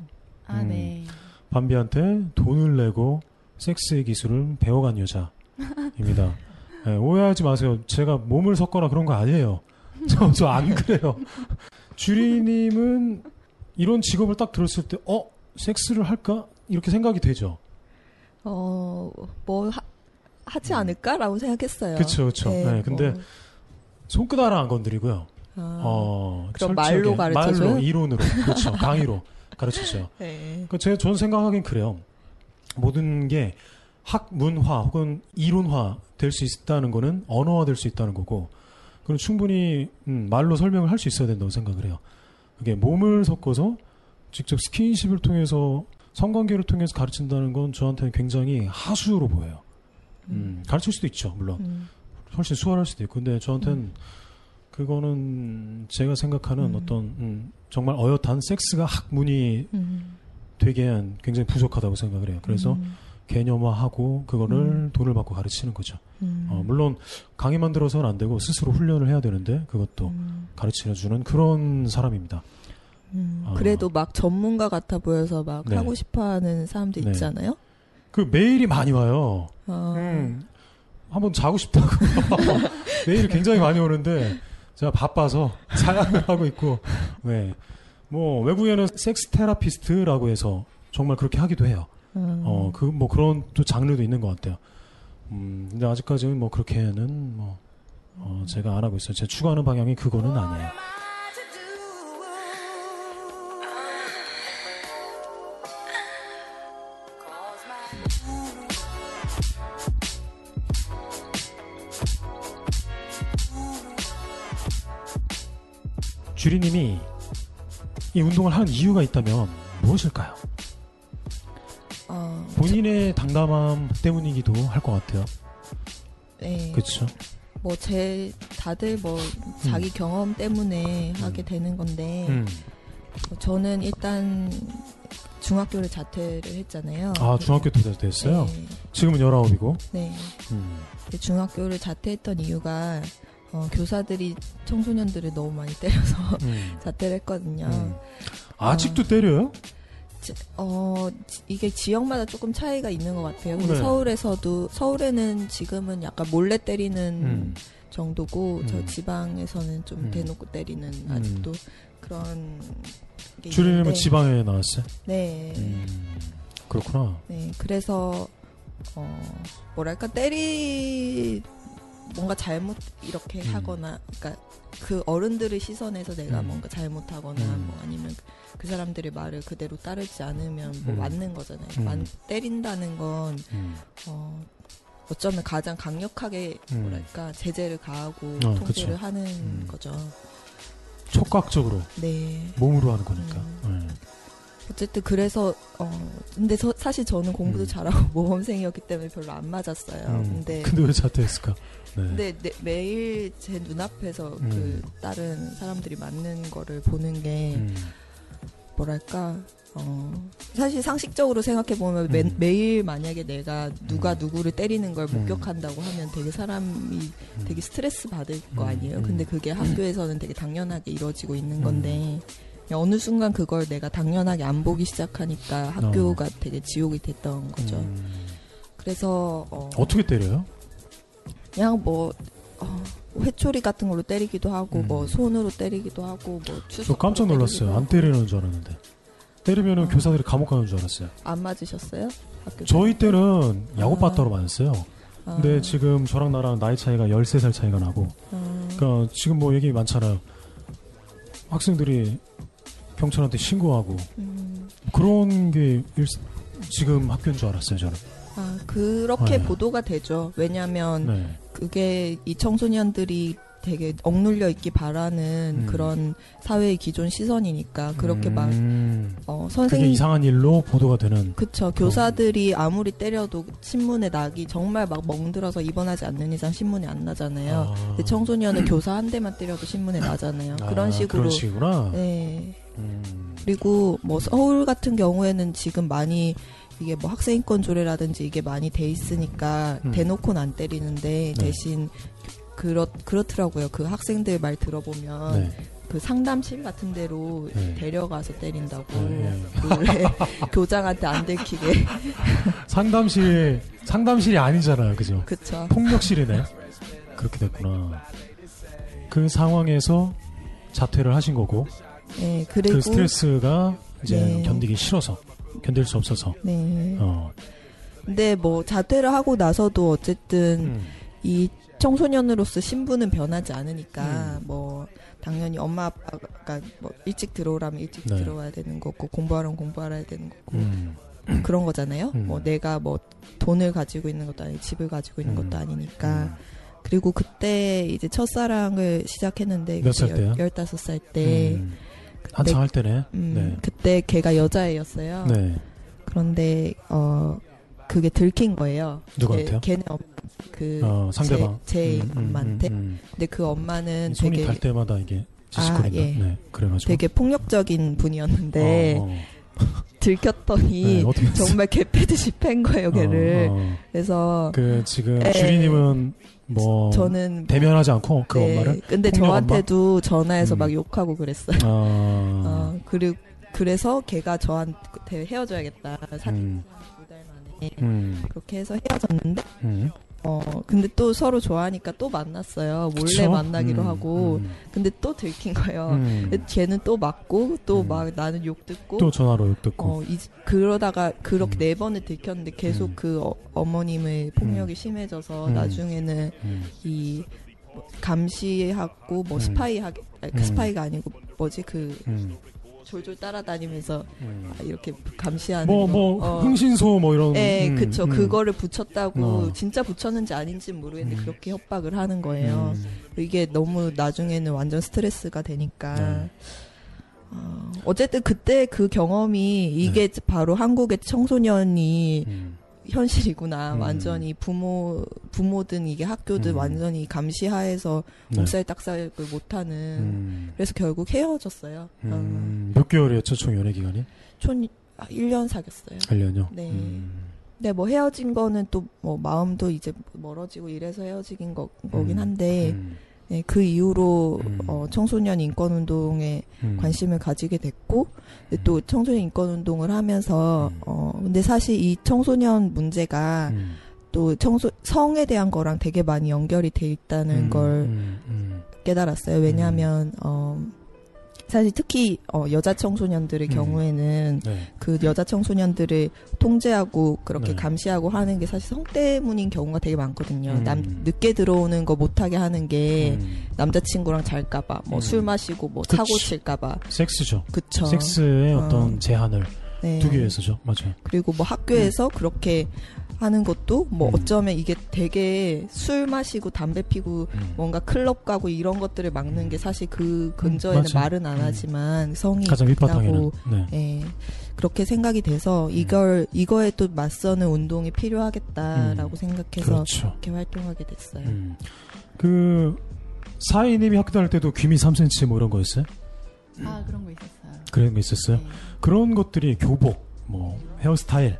아, 음. 네. 밤비한테 돈을 내고 섹스의 기술을 배워간 여자입니다. 네, 오해하지 마세요. 제가 몸을 섞거나 그런 거 아니에요. 저 저 안 그래요. 주리님은 이런 직업을 딱 들었을 때, 어 섹스를 할까 이렇게 생각이 되죠. 어, 뭐 하, 하지 않을까라고 생각했어요. 그쵸, 그쵸. 네, 근데 뭐, 손끝 하나 안 건드리고요. 아, 어, 그럼 말로 가르쳐줘요? 말로 이론으로 그렇죠. 강의로 가르쳤어요. 네. 그 제가 저는 생각하긴 그래요. 모든 게 학문화 혹은 이론화 될 수 있다는 거는 언어화 될 수 있다는 거고 그럼 충분히 음, 말로 설명을 할 수 있어야 된다고 생각을 해요. 그게 몸을 섞어서 직접 스킨십을 통해서 성관계를 통해서 가르친다는 건 저한테는 굉장히 하수로 보여요. 음, 가르칠 수도 있죠, 물론. 음, 훨씬 수월할 수도 있고 근데 저한테는 그거는 제가 생각하는 음. 어떤 음, 정말 어엿한 섹스가 학문이 음, 되기엔 굉장히 부족하다고 생각을 해요. 그래서 음, 개념화하고 그거를 음. 돈을 받고 가르치는 거죠. 음, 어, 물론 강의만 들어서는 안 되고 스스로 훈련을 해야 되는데 그것도 음, 가르쳐 주는 그런 사람입니다. 음. 어. 그래도 막 전문가 같아 보여서 막 네. 하고 싶어하는 사람들 네. 있잖아요. 그 메일이 많이 와요. 어, 음, 한번 자고 싶다고 메일이 굉장히 많이 오는데 제가 바빠서 사양을 하고 있고 네. 뭐 외국에는 섹스 테라피스트라고 해서 정말 그렇게 하기도 해요. 음. 어, 그, 뭐 그런 또 장르도 있는 것 같아요. 음, 근데 아직까지는 뭐 그렇게는 뭐, 어, 제가 안 하고 있어요. 제가 추구하는 방향이 그거는 아니에요. 주리님이 이 운동을 하는 이유가 있다면 무엇일까요? 어, 본인의 당담함 때문이기도 할 것 같아요. 네. 그렇죠. 뭐 제 다들 뭐 자기 경험 때문에 하게 되는 건데 음. 어, 저는 일단 중학교를 자퇴를 했잖아요. 아 중학교 때 됐어요. 네. 지금은 19이고. 네. 음. 중학교를 자퇴했던 이유가 어, 교사들이 청소년들을 너무 많이 때려서 음. 자퇴를 했거든요. 음. 아직도 때려요? 지- 어, 지- 이게 지역마다 조금 차이가 있는 것 같아요. 근데 네. 서울에서도 서울에는 지금은 약간 몰래 때리는 음. 정도고 저 음. 지방에서는 좀 음. 대놓고 때리는 아직도 그런 있는데 지방에 나왔어요? 네. 음. 그렇구나. 네. 그래서 어 뭐랄까 때리 뭔가 잘못 이렇게 음. 하거나 그러니까 그 어른들의 시선에서 내가 음. 뭔가 잘못하거나 음. 뭐 아니면 그 사람들의 말을 그대로 따르지 않으면 뭐 음. 맞는 거잖아요. 음. 만- 때린다는 건 음. 어, 어쩌면 가장 강력하게 음. 뭐랄까 제재를 가하고 어, 통제를 그쵸. 하는 음. 거죠. 촉각적으로 네. 몸으로 하는 거니까. 음. 네. 어쨌든 그래서 어 근데 서- 사실 저는 공부도 음. 잘하고 모범생이었기 때문에 별로 안 맞았어요. 음. 근데 근데 왜 자퇴했을까? 네. 근데 내- 매일 제 눈앞에서 음. 그 다른 사람들이 맞는 거를 보는 게 음. 뭐랄까 어 사실 상식적으로 생각해 보면 매, 음. 매일 만약에 내가 누가 음. 누구를 때리는 걸 음. 목격한다고 하면 되게 사람이 음. 되게 스트레스 받을 거 음. 아니에요. 음. 근데 그게 학교에서는 되게 당연하게 이루어지고 있는 음. 건데 어느 순간 그걸 내가 당연하게 안 보기 시작하니까 학교가 되게 지옥이 됐던 거죠. 음. 그래서 어, 어떻게 때려요? 그냥 뭐 어, 회초리 같은 걸로 때리기도 하고 음. 뭐 손으로 때리기도 하고 뭐 깜짝 놀랐어요. 안 때리는 줄 알았는데. 때리면은 어. 교사들이 감옥 가는 줄 알았어요. 안 맞으셨어요? 학교 저희 때는 야구 아. 맞았어요. 아, 근데 지금 저랑 나랑 나이 차이가 13살 차이가 나고 아, 그러니까 지금 뭐 얘기 많잖아요. 학생들이 경찰한테 신고하고 음, 그런 게 일, 지금 학교인 줄 알았어요, 저는. 아 그렇게 네. 보도가 되죠. 왜냐하면 네. 그게 이 청소년들이 되게 억눌려 있기 바라는 음. 그런 사회의 기존 시선이니까 그렇게 막 음, 어, 선생님 이상한 일로 보도가 되는. 그쵸 교사들이 아무리 때려도 신문에 나기 정말 막 멍들어서 입원하지 않는 이상 신문에 안 나잖아요. 아. 근데 청소년은 교사 한 대만 때려도 신문에 나잖아요. 아, 그런 식으로 그런. 네. 음. 그리고 뭐 서울 같은 경우에는 지금 많이 이게 뭐 학생인권 조례라든지 이게 많이 돼 있으니까 음. 대놓고는 안 때리는데 네. 대신 그렇 그렇더라고요. 그 학생들 말 들어보면 네. 그 상담실 같은 데로 네. 데려가서 때린다고 네. 교장한테 안 들키게 상담실, 상담실이 아니잖아요, 그죠? 그쵸. 폭력실이네. 그렇게 됐구나. 그 상황에서 자퇴를 하신 거고, 네 그리고 그 스트레스가 이제 네. 견디기 싫어서. 견딜 수 없어서. 네. 어. 근데 뭐 자퇴를 하고 나서도 어쨌든 음. 이 청소년으로서 신분은 변하지 않으니까 음. 뭐 당연히 엄마 아빠가 뭐 일찍 들어오라면 일찍 네. 들어와야 되는 거고 공부하라면 공부하야 되는 거고 음. 그런 거잖아요. 음. 뭐 내가 뭐 돈을 가지고 있는 것도 아니고 집을 가지고 있는 음. 것도 아니니까 음. 그리고 그때 이제 첫사랑을 시작했는데 몇 살 때요? 15살 때 음. 한창 할 때네. 음, 네. 그때 걔가 여자애였어요. 네. 그런데 어 그게 들킨 거예요. 누구한테요? 걔, 걔네 엄, 그 어, 상대방. 제, 제 음, 음, 엄마한테. 음, 음. 근데 그 엄마는 손이 되게 갈 때마다 이게 지식거린다. 아, 예. 네. 그래가지고. 되게 폭력적인 분이었는데 어, 어. 들켰더니 네? 정말 개 패듯이 팬 거예요, 걔를. 어, 어. 그래서 그 지금 네. 주리님은 뭐 저는 대면하지 않고 그 네, 엄마를. 근데 저한테도 전화해서 음. 막 욕하고 그랬어요. 아. 어, 그리고 그래서 걔가 저한테 헤어져야겠다. 사진 음. 음. 그렇게 해서 헤어졌는데 음. 어 근데 또 서로 좋아하니까 또 만났어요. 몰래 그쵸? 만나기로 음, 하고 음. 근데 또 들킨 거예요. 음. 걔는 또 맞고 또 음. 막 나는 욕 듣고 또 전화로 욕 듣고. 어, 이, 그러다가 그렇게 음. 네 번을 들켰는데 계속 음. 그 어, 머님의 폭력이 심해져서 음. 나중에는 음. 이뭐 감시하고 뭐 음. 스파이 하게 아니, 그 음. 스파이가 아니고 뭐지 그 음. 졸졸 따라다니면서 음. 아, 이렇게 감시하는 뭐, 거. 뭐, 어. 흥신소 뭐 이런. 네, 음, 그쵸. 음. 그거를 붙였다고 어. 진짜 붙였는지 아닌지 모르겠는데 음. 그렇게 협박을 하는 거예요. 음. 이게 너무 나중에는 완전 스트레스가 되니까. 네. 어, 어쨌든 그때 그 경험이 이게 바로 한국의 청소년이 음. 현실이구나. 음. 완전히 부모, 부모든 이게 학교든 음. 완전히 감시하에서 네. 옴살딱살을 못하는. 음. 그래서 결국 헤어졌어요. 어, 음. 몇 개월이었죠, 총 연애 기간이? 촌, 아, 1년 사귀었어요. 1년요? 네. 음. 근데 뭐 헤어진 거는 또 뭐 마음도 이제 멀어지고 이래서 헤어진 거, 거긴 음. 한데, 음. 네, 그 이후로 음. 어, 청소년 인권 운동에 음. 관심을 가지게 됐고 근데 또 청소년 인권 운동을 하면서 음. 어 근데 사실 이 청소년 문제가 음. 또 청소 성에 대한 거랑 되게 많이 연결이 돼 있다는 음. 걸 음. 음. 깨달았어요. 왜냐하면 어 사실 특히 어 여자 청소년들의 음. 경우에는 네. 그 여자 청소년들을 통제하고 그렇게 네. 감시하고 하는 게 사실 성 때문인 경우가 되게 많거든요. 음. 남 늦게 들어오는 거 못하게 하는 게 음. 남자친구랑 잘까봐 뭐 음. 술 마시고 뭐 그치. 사고 칠까봐 섹스죠. 그쵸. 섹스의 어. 어떤 제한을 네. 두기 위해서죠. 맞아요. 그리고 뭐 학교에서 그렇게 하는 것도 뭐 음. 어쩌면 이게 되게 술 마시고 담배 피고 음. 뭔가 클럽 가고 이런 것들을 막는 게 사실 그 근처에는 맞아. 말은 안 음. 하지만 성이 가장. 있다고 네. 예, 그렇게 생각이 돼서 이걸 이거에 또 맞서는 운동이 필요하겠다라고 음. 생각해서 그렇죠. 이렇게 활동하게 됐어요. 음. 그 사인님이 학교 다닐 때도 귀미 3cm 뭐 이런 거였어요? 아 그런 거 있었어요. 그런 거 있었어요? 네. 그런 것들이 교복, 뭐 헤어스타일,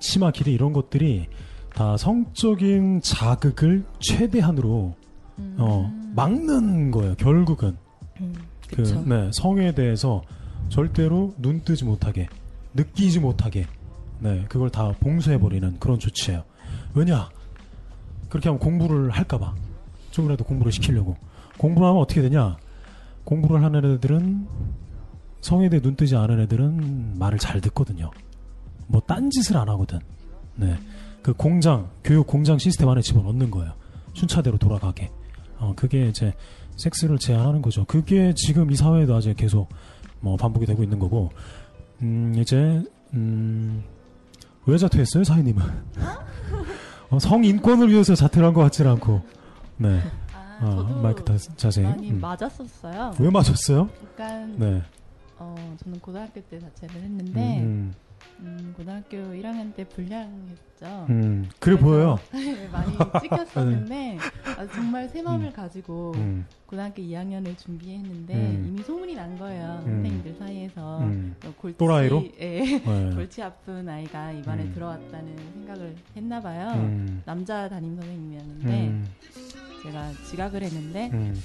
치마 길이 이런 것들이 다 성적인 자극을 최대한으로 음. 어, 막는 거예요. 결국은 음, 그. 네, 성에 대해서 절대로 눈 뜨지 못하게 느끼지 못하게 네 그걸 다 봉쇄해 버리는 그런 조치예요. 왜냐 그렇게 하면 공부를 할까봐 조금이라도 공부를 시키려고 공부를 하면 어떻게 되냐 공부를 하는 애들은 성에 대해 눈 뜨지 않은 애들은 말을 잘 듣거든요. 뭐 딴짓을 안 하거든. 네. 그 공장, 교육 공장 시스템 안에 집어넣는 거예요. 순차대로 돌아가게. 어, 그게 이제 섹스를 제한하는 거죠. 그게 지금 이 사회에도 아직 계속 뭐 반복이 되고 있는 거고, 음, 이제, 음, 왜 자퇴했어요, 사회님은? 어, 성인권을 위해서 자퇴를 한 것 같지는 않고, 네. 아, 어, 마이크 다 자세히. 많이 음. 맞았었어요. 왜 맞았어요? 약간 네. 어 저는 고등학교 때 자퇴를 했는데 음, 음, 고등학교 1학년 때 불량했죠. 음. 그래 보여요. 많이 찍혔었는데 아, 정말 새 마음을 음. 가지고 음, 고등학교 2학년을 준비했는데 음. 이미 소문이 난 거예요 음. 선생님들 사이에서 음. 어, 골치, 또라이로? 예, 네. 골치 아픈 아이가 입안에 음. 들어왔다는 생각을 했나 봐요. 음, 남자 담임 선생님이었는데 음, 제가 지각을 했는데 음,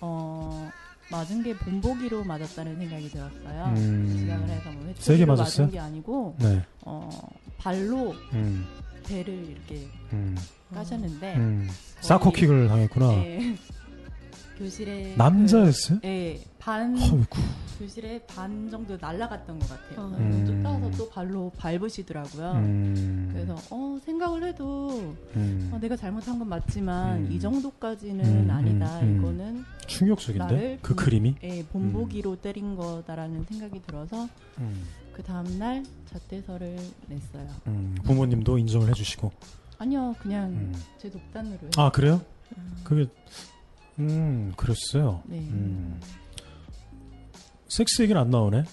어 맞은 게 본보기로 맞았다는 생각이 들었어요. 음. 지각을 해서 뭐 세게 맞았어요? 맞은 게 아니고 네. 어 발로 음, 배를 이렇게 음, 까셨는데 음. 사커킥을 당했구나. 예, 교실에 남자였어요? 그, 예, 반 어이구. 교실에 반 정도 날아갔던 것 같아요. 어. 음. 또 발로 밟으시더라고요. 음. 그래서 어, 생각을 해도 음. 어, 내가 잘못한 건 맞지만 음. 이 정도까지는 음, 아니다. 이거는 충격적인데 그 본- 그림이. 예, 본보기로 때린 거다라는 생각이 들어서 음. 그 다음 날 자퇴서를 냈어요. 음. 부모님도 인정을 해주시고. 아니요, 그냥 음. 제 독단으로요. 아 그래요? 음. 그게 음 그랬어요. 네. 음. 섹스 얘기는 안 나오네.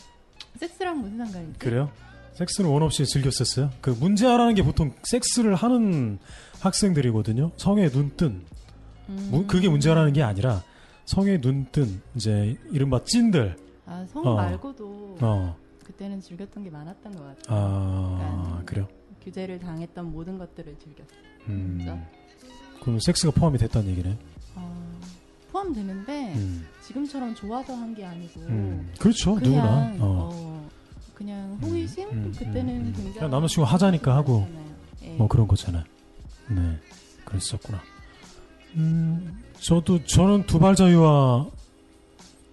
섹스랑 무슨 상관이지? 그래요? 섹스는 원 없이 즐겼었어요. 그 문제아라는 게 보통 섹스를 하는 학생들이거든요. 성에 눈뜬 음. 무- 그게 문제라는 게 아니라 성에 눈뜬 이제 이른바 찐들. 아, 성 어. 말고도 어. 그때는 즐겼던 게 많았던 것 같아요. 아 그래요. 규제를 당했던 모든 것들을 즐겼어요. 음. 그럼 섹스가 포함이 됐다는 얘기네. 어, 포함되는데 음. 지금처럼 좋아서 한 게 아니고 음. 그렇죠. 그냥 누구나. 어. 어, 그냥 호기심 음, 음, 그때는 음. 굉장히 남자친구 하자니까 하고 예. 뭐 그런 거잖아요. 네, 그랬었구나. 음, 저도 저는 두발 자유화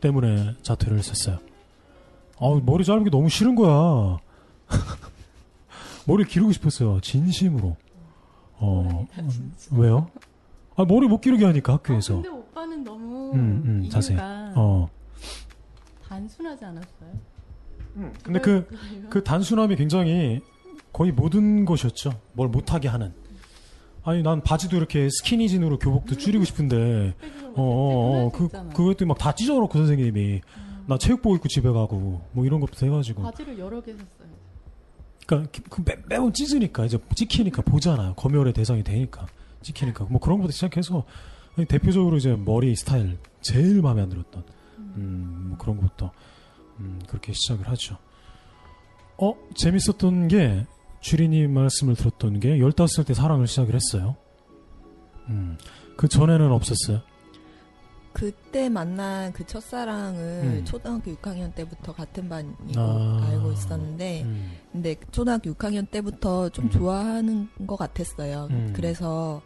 때문에 자퇴를 했었어요. 아, 머리 자르는 게 너무 싫은 거야. 머리 기르고 싶었어요, 진심으로. 어, 음, 왜요? 아, 머리 못 기르게 하니까 아, 학교에서. 너무 음, 음, 자세히. 어, 단순하지 않았어요? 근데 그? 그 단순함이 굉장히 거의 모든 것이었죠. 뭘 못하게 하는. 아니 난 바지도 이렇게 스키니진으로 교복도 줄이고 싶은데 어, 어, 어, 그, 그. 그것도 막 다 찢어놓고 선생님이 음. 나 체육복 입고 집에 가고 뭐 이런 것도 해가지고 바지를 여러 개 샀어요. 그러니까 그 매, 매번 찢으니까 이제 찍히니까 보잖아요 검열의 대상이 되니까 찍히니까 뭐 그런 것부터 시작해서 대표적으로 이제 머리 스타일 제일 마음에 안 들었던 음, 뭐 그런 것부터 음, 그렇게 시작을 하죠. 어 재밌었던 게 주리님 말씀을 들었던 게 15살 때 사랑을 시작을 했어요. 음, 그 전에는 없었어요. 그때 만난 그 첫사랑을 음. 초등학교 6학년 때부터 같은 반이고 아. 알고 있었는데 음, 근데 초등학교 6학년 때부터 좀 음. 좋아하는 것 같았어요. 음. 그래서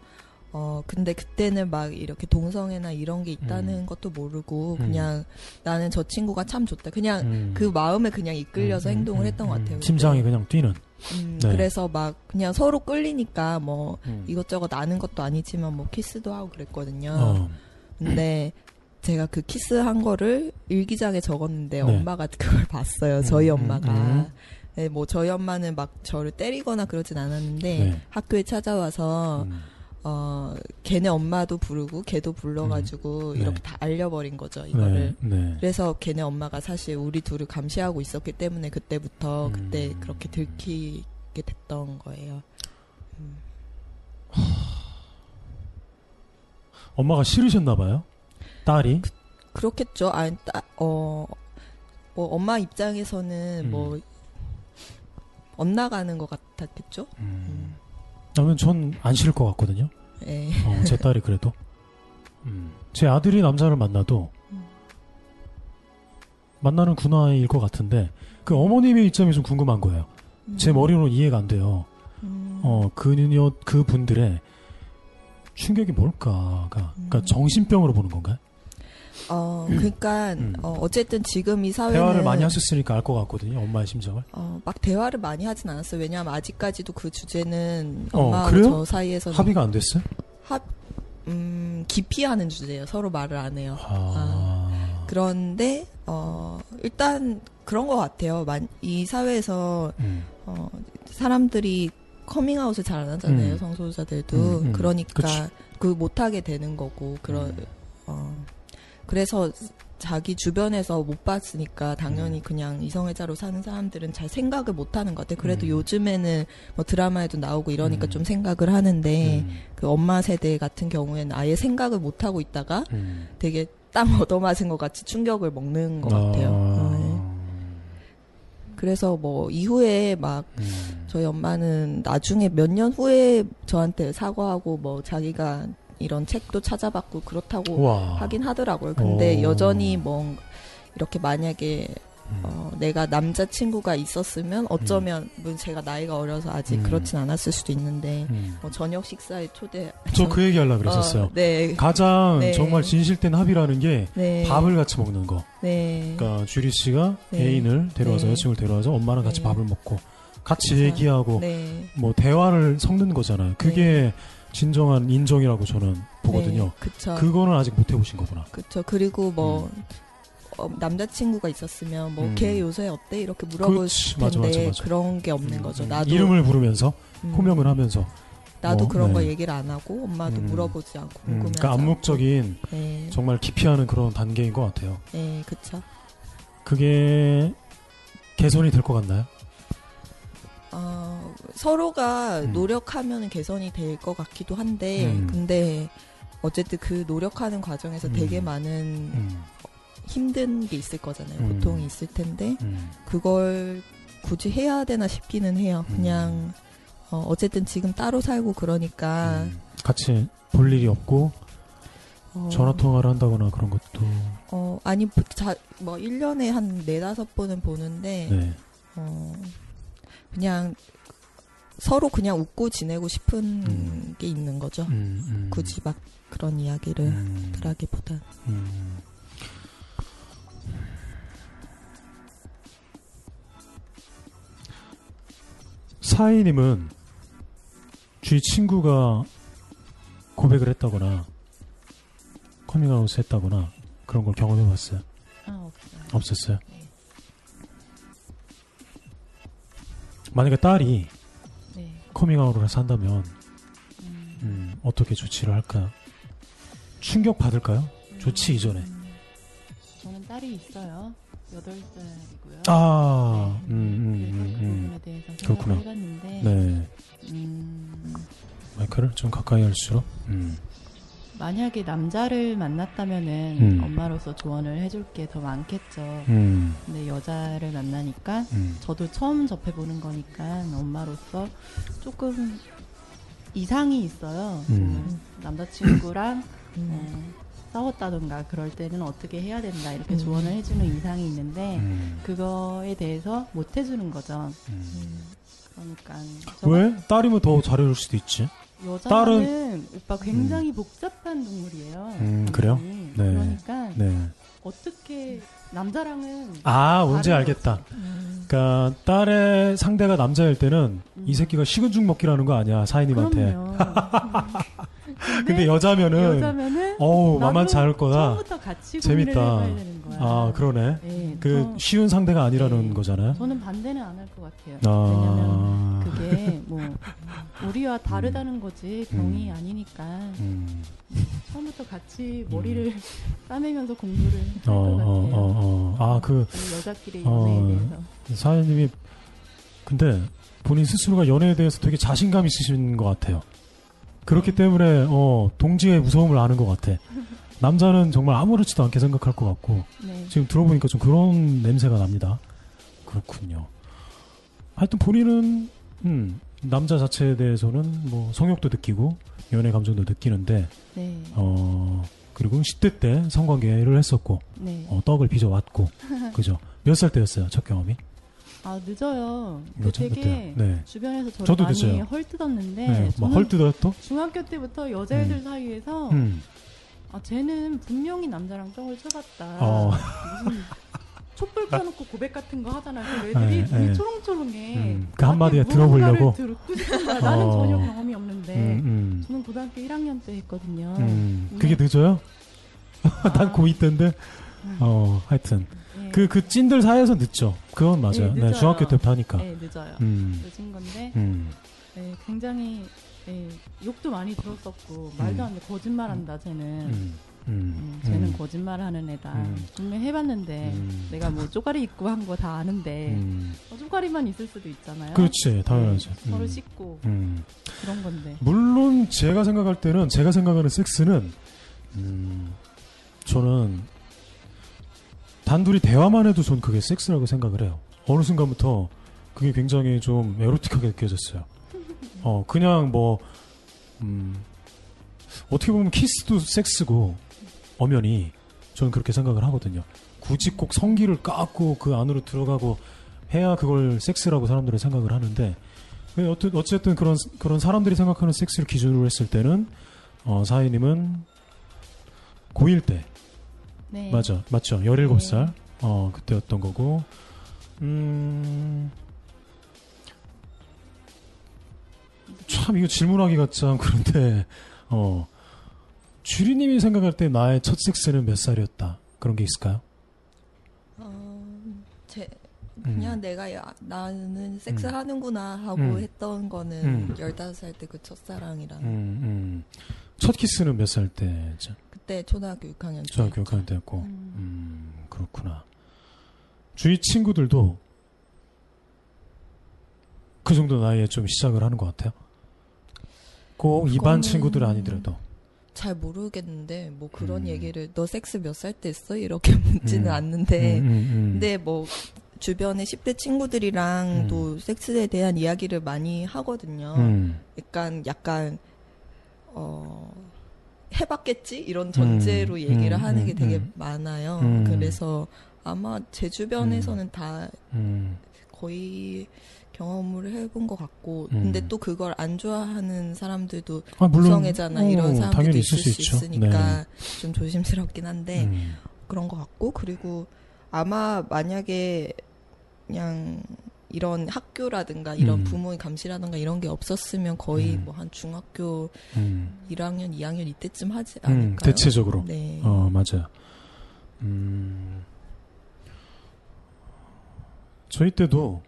어 근데 그때는 막 이렇게 동성애나 이런 게 있다는 음. 것도 모르고 음. 그냥 나는 저 친구가 참 좋다. 그냥 음. 그 마음에 그냥 이끌려서 음, 음, 행동을 음, 했던 것 음. 같아요. 심장이. 그냥 뛰는. 음, 네. 그래서 막 그냥 서로 끌리니까 뭐 음. 이것저것 아는 것도 아니지만 뭐 키스도 하고 그랬거든요. 어. 근데 제가 그 키스한 거를 일기장에 적었는데 네. 엄마가 그걸 봤어요. 저희 음, 엄마가. 음. 네, 뭐 저희 엄마는 막 저를 때리거나 그러진 않았는데 네. 학교에 찾아와서 음. 어 걔네 엄마도 부르고 걔도 불러가지고 네. 이렇게 다 알려버린 거죠 이거를. 네. 네. 그래서 걔네 엄마가 사실 우리 둘을 감시하고 있었기 때문에 그때부터 음. 그때 그렇게 들키게 됐던 거예요. 엄마가 싫으셨나 봐요. 딸이. 그 렇겠죠. 아, 따, 어, 뭐 엄마 입장에서는 음. 뭐 엇나가는 것 같았겠죠. 음. 나면 전 안 싫을 것 같거든요. 예. 어, 제 딸이 그래도. 음. 제 아들이 남자를 만나도 음. 만나는 군화일 것 같은데 그 어머님의 입장이 좀 궁금한 거예요. 제 머리로는 이해가 안 돼요. 음. 어, 그녀, 그 분들의 충격이 뭘까가, 그러니까 음. 정신병으로 보는 건가요? 어, 그러니까 음. 어, 어쨌든 지금 이 사회는 대화를 많이 하셨으니까 알 것 같거든요, 엄마의 심정을. 어, 막 대화를 많이 하진 않았어요. 왜냐하면 아직까지도 그 주제는 어, 엄마하고 그래요? 저 사이에서는 합의가 안 됐어요? 합, 음, 기피하는 주제예요. 서로 말을 안 해요. 아. 그런데 어, 일단 그런 것 같아요. 만, 이 사회에서 음. 어, 사람들이 커밍아웃을 잘 안 하잖아요. 음. 성소수자들도. 음, 음. 그러니까 그치. 그 못하게 되는 거고 그런 음. 어, 그래서 자기 주변에서 못 봤으니까 음. 당연히 그냥 이성애자로 사는 사람들은 잘 생각을 못 하는 것 같아요. 그래도 음. 요즘에는 뭐 드라마에도 나오고 이러니까 음. 좀 생각을 하는데 음. 그 엄마 세대 같은 경우에는 아예 생각을 못 하고 있다가 음. 되게 땀 얻어맞은 것 같이 충격을 먹는 것 같아요. 아. 네. 그래서 뭐 이후에 막 음. 저희 엄마는 나중에 몇 년 후에 저한테 사과하고 뭐 자기가 이런 책도 찾아봤고 그렇다고 와. 하긴 하더라고요. 근데 오. 여전히 뭐 이렇게 만약에 음. 어 내가 남자친구가 있었으면 어쩌면 뭐 제가 나이가 어려서 아직 음. 그렇진 않았을 수도 있는데 음. 뭐 저녁 식사에 초대 저 그 얘기 하려고 그랬었어요. 어, 네. 가장 네. 정말 진실된 합의라는 게 네. 밥을 같이 먹는 거. 네. 그러니까 주리 씨가 네. 애인을 데려와서 네. 여친을 데려와서 엄마랑 같이 네. 밥을 먹고 같이 그래서- 얘기하고 네. 뭐 대화를 섞는 거잖아요. 그게 진정한 인정이라고 저는 보거든요. 네. 그쵸. 그거는 아직 못 해보신 거구나. 그쵸. 그리고 뭐 어, 남자친구가 있었으면 뭐 음. 걔 요새 어때 이렇게 물어볼 그렇지. 맞아, 텐데 맞아, 맞아. 그런 게 없는 음, 거죠. 음. 나도 이름을 부르면서 음, 호명을 하면서 나도 뭐, 그런 거 네. 얘기를 안 하고 엄마도 음. 물어보지 않고 음, 궁금해하지 그러니까 암묵적인. 네. 정말 기피하는 그런 단계인 것 같아요. 네, 그쵸. 그게 개선이 될 것 같나요? 어, 서로가 음. 노력하면 개선이 될 것 같기도 한데, 음. 근데 어쨌든 그 노력하는 과정에서 음. 되게 많은 음, 힘든 게 있을 거잖아요. 음. 고통이 있을 텐데, 음, 그걸 굳이 해야 되나 싶기는 해요. 음. 그냥, 어, 어쨌든 지금 따로 살고 그러니까, 음. 같이 볼 일이 없고 어, 전화 통화를 한다거나 그런 것도 어, 아니, 부- 자, 뭐, 1년에 한 네다섯 번은 보는데, 네. 어, 그냥, 서로 그냥 웃고 지내고 싶은 음. 게 있는 거죠. 음, 음. 굳이 막 그런 이야기를 음, 하기보단. 음. 사이님은 주위 친구가 고백을 했다거나 커밍아웃 했다거나 그런 걸 경험해 봤어요? 아, 없어요. 없었어요? 네. 만약에 딸이 네. 커밍아웃을 해서 한다면 음. 음, 어떻게 조치를 할까요? 충격 받을까요? 조치 이전에. 음, 저는 딸이 있어요. 8살이고요. 아, 네. 음, 음, 그 음, 음. 그렇구나. 해봤는데 네. 음, 마이크를 좀 가까이 할수록. 음. 만약에 남자를 만났다면은 음. 엄마로서 조언을 해줄 게 더 많겠죠. 음. 근데 여자를 만나니까 음. 저도 처음 접해보는 거니까 엄마로서 조금 이상이 있어요. 음. 뭐 남자친구랑 음. 어, 싸웠다던가 그럴 때는 어떻게 해야 된다 이렇게 음. 조언을 해주는 이상이 있는데 음. 그거에 대해서 못 해주는 거죠. 음. 그러니까 저 왜? 딸이면 더 잘해줄 수도 있지. 여자는 오빠 굉장히 복잡한 동물이에요. 음, 그래요? 네. 그러니까 네. 어떻게 남자랑은 아, 뭔지 알겠다. 음. 그러니까 딸의 상대가 남자일 때는 음. 이 새끼가 식은 죽 먹기라는 거 아니야 사인님한테. 그럼요. 근데 여자면은 여자면은 어우 나도 만만 잘할 거다. 처음부터 같이 재밌다. 거야. 아 그러네. 네, 그 저, 쉬운 상대가 아니라는 네. 거잖아요. 저는 반대는 안 할 것 같아요. 왜냐면 아. 그게 뭐 우리와 다르다는 거지 병이 음. 아니니까 음. 처음부터 같이 머리를 싸매면서 공부를 할것 어, 같아요. 어, 어, 어. 아, 그, 이 여자끼리 어. 연애에 대해서. 사연님이, 근데, 본인 스스로가 연애에 대해서 되게 자신감 있으신 것 같아요. 그렇기 때문에, 어, 동지의 무서움을 아는 것 같아. 남자는 정말 아무렇지도 않게 생각할 것 같고, 네. 지금 들어보니까 좀 그런 냄새가 납니다. 그렇군요. 하여튼 본인은, 음, 남자 자체에 대해서는 뭐 성욕도 느끼고, 연애 감정도 느끼는데, 네. 어, 그리고 10대 때 성관계를 했었고, 네. 어, 떡을 빚어 왔고, 그죠? 몇 살 때였어요, 첫 경험이? 아 늦어요. 몇살 되게? 네. 주변에서 저를 저도 많이 늦어요. 헐뜯었는데 네, 막 또? 중학교 때부터 여자애들 음. 사이에서 음. 아 쟤는 분명히 남자랑 쩍을 쳐봤다. 어. 무슨 촛불 켜놓고 고백 같은 거 하잖아요. 그 애들이 네, 눈이 네. 초롱초롱해. 음, 그 한마디에 들어보려고? 듣고 싶은 거야. 나는 어. 전혀 경험이 없는데. 음, 저는 고등학교 1학년 때 했거든요. 음. 음. 그게 늦어요? 아, 난 고2 때인데? 음. 어, 하여튼. 네. 그, 그 찐들 사이에서 늦죠. 그건 맞아요. 네, 네. 중학교 때부터 하니까. 네, 늦어요. 음, 늦은 건데 음, 네, 굉장히 네, 욕도 많이 들었었고 말도 음. 안돼 거짓말한다 쟤는 음, 음, 음, 쟤는 음, 거짓말하는 애다 음. 분명 해봤는데 음. 내가 뭐 쪼가리 입고 한 거 다 아는데 음. 어, 쪼가리만 있을 수도 있잖아요 그렇지, 당연하죠. 네, 서로 음. 씻고 음. 그런 건데 물론 제가 생각할 때는 제가 생각하는 섹스는 음, 저는 단둘이 대화만 해도 전 그게 섹스라고 생각을 해요. 어느 순간부터 그게 굉장히 좀 에로틱하게 느껴졌어요. 어 그냥 뭐 음, 어떻게 보면 키스도 섹스고 엄연히 저는 그렇게 생각을 하거든요. 굳이 꼭 성기를 깎고 그 안으로 들어가고 해야 그걸 섹스라고 사람들은 생각을 하는데 왜 어쨌- 어쨌든 그런 그런 사람들이 생각하는 섹스를 기준으로 했을 때는 어, 사인님은 고1 때 네. 맞아 맞죠 17살 어 그때였던 거고 음. 참 이거 질문하기가 참 그런데 어 주리님이 생각할 때 나의 첫 섹스는 몇 살이었다 그런 게 있을까요? 어, 제 그냥 음. 내가 야, 나는 섹스 음. 하는구나 하고 음. 했던 거는 음. 15살 때 그 첫사랑이랑 음, 음. 첫 키스는 몇 살 때죠? 그때 초등학교 6학년 때 중학교 6학년 때였고 음. 음 그렇구나 주위 친구들도 그 정도 나이에 좀 시작을 하는 것 같아요. 꼭 일반 친구들 아니더라도 잘 모르겠는데 뭐 그런 음. 얘기를 너 섹스 몇 살 때 했어? 이렇게 묻지는 음. 않는데 음, 음, 음. 근데 뭐 주변에 10대 친구들이랑도 섹스에 대한 이야기를 많이 하거든요. 음. 약간 약간 어 해봤겠지 이런 전제로 음, 얘기를 음, 하는 음, 게 되게 음. 많아요. 음. 그래서 아마 제 주변에서는 다 음. 거의 경험을 해본 것 같고, 음. 근데 또 그걸 안 좋아하는 사람들도 아, 물론 구성애자나 어, 이런 사람들도 있을 수, 있죠. 있으니까 좀 조심스럽긴 한데 네. 음. 그런 것 같고 그리고 아마 만약에 그냥 이런 학교라든가 이런 음. 부모의 감시라든가 이런 게 없었으면 거의 음. 뭐한 중학교 음. 1학년, 2학년 이때쯤 하지 음, 않을까요? 대체적으로. 네. 어, 맞아요. 음. 저희 때도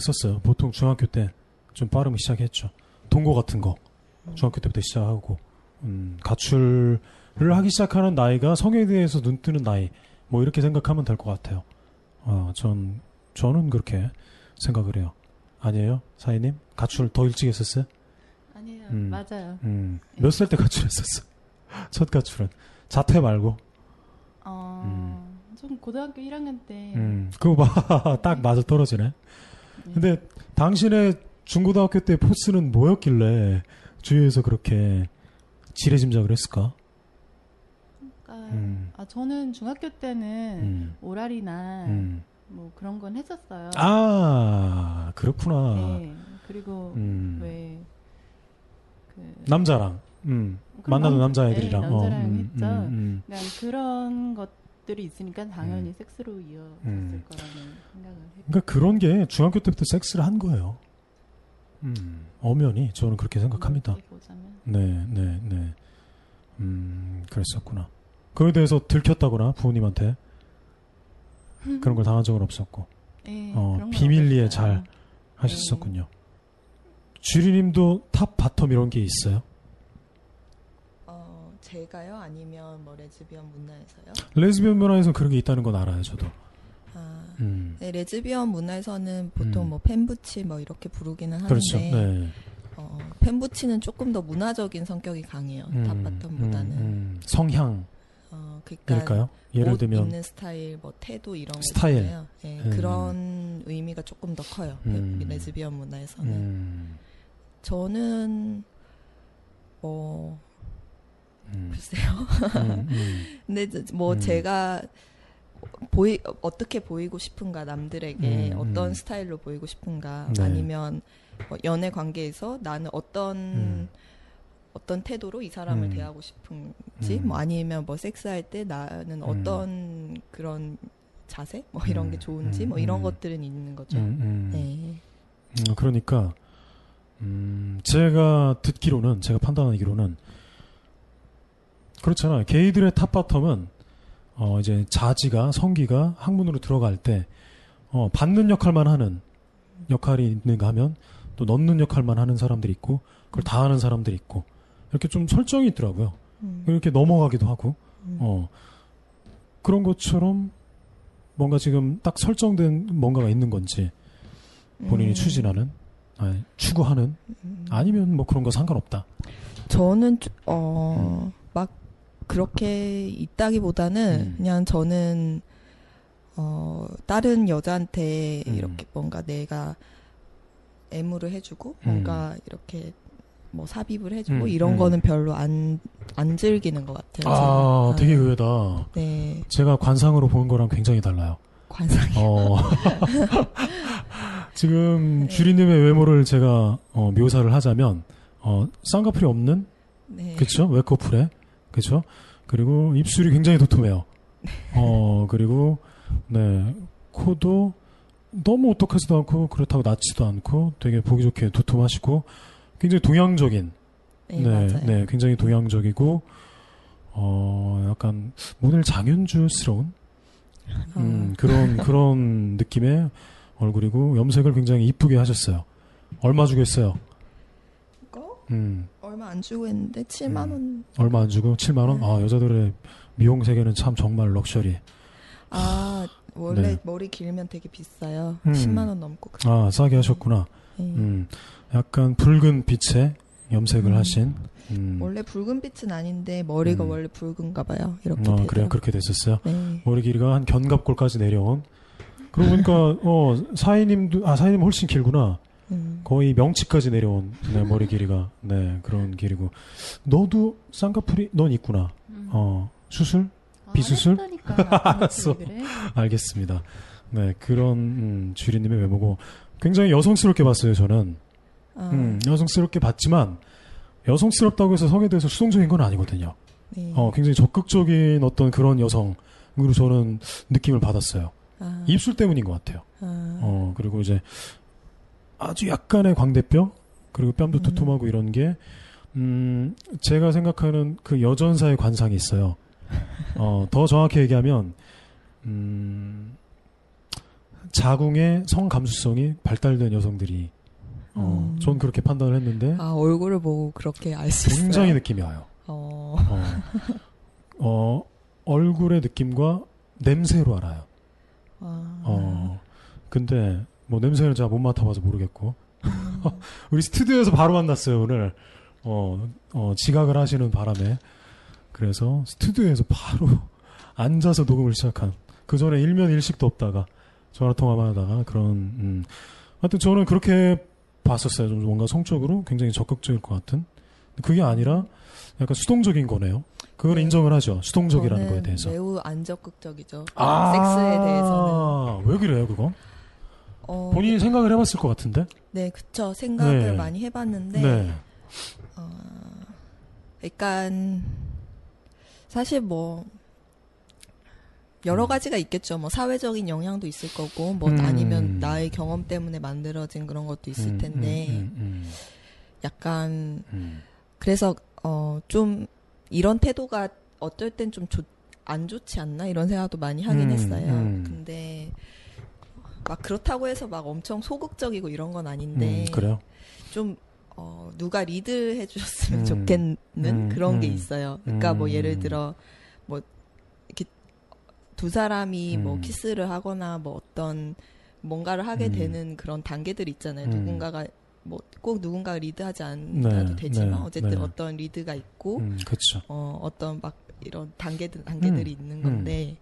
그랬었어요. 보통 중학교 때 좀 빠르면 시작했죠. 동거 같은 거. 중학교 때부터 시작하고, 음, 가출을 하기 시작하는 나이가 성에 대해서 눈 뜨는 나이. 뭐 이렇게 생각하면 될 것 같아요. 어, 전, 저는 그렇게 생각을 해요. 아니에요? 사인님? 가출 더 일찍 했었어요? 아니에요. 음. 맞아요. 음, 몇 살 때 가출했었어? 첫 가출은. 자퇴 말고. 어, 좀 고등학교 1학년 때 음, 그거 봐. 딱 맞아 떨어지네. 네. 근데 당신의 중고등학교 때 포스는 뭐였길래 주위에서 그렇게 지레짐작을 했을까? 그러니까 음. 아 저는 중학교 때는 음, 오랄이나 음. 뭐 그런 건 했었어요. 아, 그렇구나. 네. 그리고 음. 왜 그, 남자랑, 음, 만나는 남- 남자애들이랑. 네, 어, 남자랑 음, 했죠. 그러니까 그런 것 들이 있으니까 당연히 음. 섹스로 이어졌을 음. 거라는 생각을 했고. 그러니까 그런 게 중학교 때부터 섹스를 한 거예요. 음, 엄연히 저는 그렇게 생각합니다. 보자면. 네, 네, 네. 음, 그랬었구나. 그에 대해서 들켰다거나 부모님한테 그런 걸 당한 적은 없었고 네, 어, 비밀리에. 잘 하셨었군요. 주리님도 top bottom 이런 게 있어요? 어, 제가요? 아니면 뭐 레즈비언 문화에서요? 레즈비언 문화에서 그런 게 있다는 건 알아요, 저도. 아, 음, 네, 레즈비언 문화에서는 보통 음. 뭐 femme butch 뭐 이렇게 부르기는 하는데 그렇죠. 네. 어, femme butch는 조금 더 문화적인 성격이 강해요. 음, top bottom보다는. 음, 음. 성향 어, 그러니까 일까요? 예를 옷 들면 입는 스타일, 뭐 태도 이런 거 스타일. 예, 음. 그런 의미가 조금 더 커요. 음. 레즈비언 문화에서는. 음, 저는 뭐 음, 글쎄요. 음, 음. 근데 뭐 음. 제가 보이 어떻게 보이고 싶은가 남들에게 음, 어떤 음. 스타일로 보이고 싶은가 네. 아니면 뭐 연애 관계에서 나는 어떤 음. 어떤 태도로 이 사람을 음. 대하고 싶은지 음. 뭐 아니면 뭐 섹스할 때 나는 어떤 그런 자세 뭐 이런 음. 게 좋은지 음. 뭐 이런 음. 것들은 있는 거죠. 음, 음. 네. 음, 그러니까 음, 제가 듣기로는 제가 판단하기로는 그렇잖아요. 게이들의 탑바텀은 어, 이제 자지가 성기가 학문으로 들어갈 때 어, 받는 역할만 하는 역할이 있는가 하면 또 넣는 역할만 하는 사람들이 있고 그걸 다 하는 사람들이 있고 이렇게 좀 설정이 있더라고요. 음. 이렇게 넘어가기도 하고 음. 어, 그런 것처럼 뭔가 지금 딱 설정된 뭔가가 있는 건지 본인이 음. 추진하는 아니, 추구하는 음. 아니면 뭐 그런 거 상관없다. 저는 어 음. 막 그렇게 있다기보다는 음. 그냥 저는 어 다른 여자한테 음. 이렇게 뭔가 내가 애무를 해주고 뭔가 이렇게 뭐 삽입을 해주고 음, 이런 음. 거는 별로 안, 안 즐기는 것 같아요. 아, 제가. 되게 의외다. 네, 제가 관상으로 본 거랑 굉장히 달라요. 관상이. 어. 지금 네. 주리님의 외모를 제가 어, 묘사를 하자면 어, 쌍꺼풀이 없는 네. 그쵸 웨커풀에 그쵸 그리고 입술이 굉장히 도톰해요. 어 그리고 네 코도 너무 오똑하지도 않고 그렇다고 낮지도 않고 되게 보기 좋게 도톰하시고 굉장히 동양적인 네, 맞아요. 네, 굉장히 동양적이고 어 약간 모델 장윤주스러운 음, 아, 그런 그런 느낌의 얼굴이고 염색을 굉장히 이쁘게 하셨어요. 얼마 주겠어요? 음, 얼마 안 주고 했는데 7만 원. 얼마 안 주고 7만 원? 네. 아 여자들의 미용 세계는 참 정말 럭셔리. 아 원래 네. 머리 길면 되게 비싸요. 음. 10만 원 넘고. 아 싸게 하셨구나. 네. 음, 약간 붉은 빛의 염색을 음. 하신. 음, 원래 붉은 빛은 아닌데 머리가 음. 원래 붉은가 봐요. 이렇게 어, 되더라고요. 그래요 그렇게 됐었어요. 네. 머리 길이가 한 견갑골까지 내려온. 그러고 보니까 어 사인님도 아 사인님 훨씬 길구나. 음. 거의 명치까지 내려온 네, 머리 길이가 네 그런 길이고. 너도 쌍꺼풀이 넌 있구나. 어 수술 아, 비수술? 알았어. 그래? 알겠습니다. 네 그런 음, 주리님의 외모고 굉장히 여성스럽게 봤어요 저는. 아, 음, 여성스럽게 봤지만 여성스럽다고 해서 성에 대해서 수동적인 건 아니거든요. 네. 어, 굉장히 적극적인 어떤 그런 여성으로 저는 느낌을 받았어요. 아, 입술 때문인 것 같아요. 아, 어, 그리고 이제 아주 약간의 광대뼈 그리고 뺨도 음. 두툼하고 이런 게 음, 제가 생각하는 그 여전사의 관상이 있어요. 어, 더 정확히 얘기하면 음, 자궁의 성 감수성이 발달된 여성들이 어, 음. 전 그렇게 판단을 했는데 아, 얼굴을 보고 그렇게 알 수 있어요. 굉장히 느낌이 와요. 어, 어, 어, 얼굴의 느낌과 냄새로 알아요. 아, 어, 근데 뭐 냄새는 제가 못 맡아봐서 모르겠고 음. 우리 스튜디오에서 바로 만났어요 오늘. 어, 어, 지각을 하시는 바람에 그래서 스튜디오에서 바로 앉아서 녹음을 시작한. 그 전에 일면 일식도 없다가 전화 통화만 하다가 그런. 음. 하여튼 저는 그렇게 봤었어요. 좀 뭔가 성적으로 굉장히 적극적일 것 같은. 그게 아니라 약간 수동적인 거네요. 그걸 네. 인정을 하죠. 수동적이라는 거에 대해서. 매우 안 적극적이죠. 아, 섹스에 대해서는. 왜 그래요, 그건? 어, 본인이 생각을 해봤을 것 같은데? 네, 그쵸. 생각을 네. 많이 해봤는데, 네. 어, 약간, 사실 뭐, 여러 음. 가지가 있겠죠. 뭐, 사회적인 영향도 있을 거고, 뭐, 음. 아니면 나의 경험 때문에 만들어진 그런 것도 있을 음, 텐데, 음, 음, 약간, 음, 그래서, 어, 좀, 이런 태도가 어떨 땐좀 안 좋지 않나? 이런 생각도 많이 하긴 음, 했어요. 음. 근데, 막 그렇다고 해서 막 엄청 소극적이고 이런 건 음, 아닌데, 그래요? 좀 어, 누가 리드 해주셨으면 음. 좋겠는 음, 그런 게 음. 있어요. 그러니까 뭐 음. 예를 들어 뭐 이렇게 두 사람이 뭐 음. 키스를 하거나 뭐 어떤 뭔가를 하게 음. 되는 그런 단계들 있잖아요. 음. 누군가가 뭐꼭 누군가가 리드하지 않아도 네, 되지만 네, 어쨌든 네. 어떤 리드가 있고 음, 그렇죠. 어, 어떤 막 이런 단계들 단계들이 있는 건데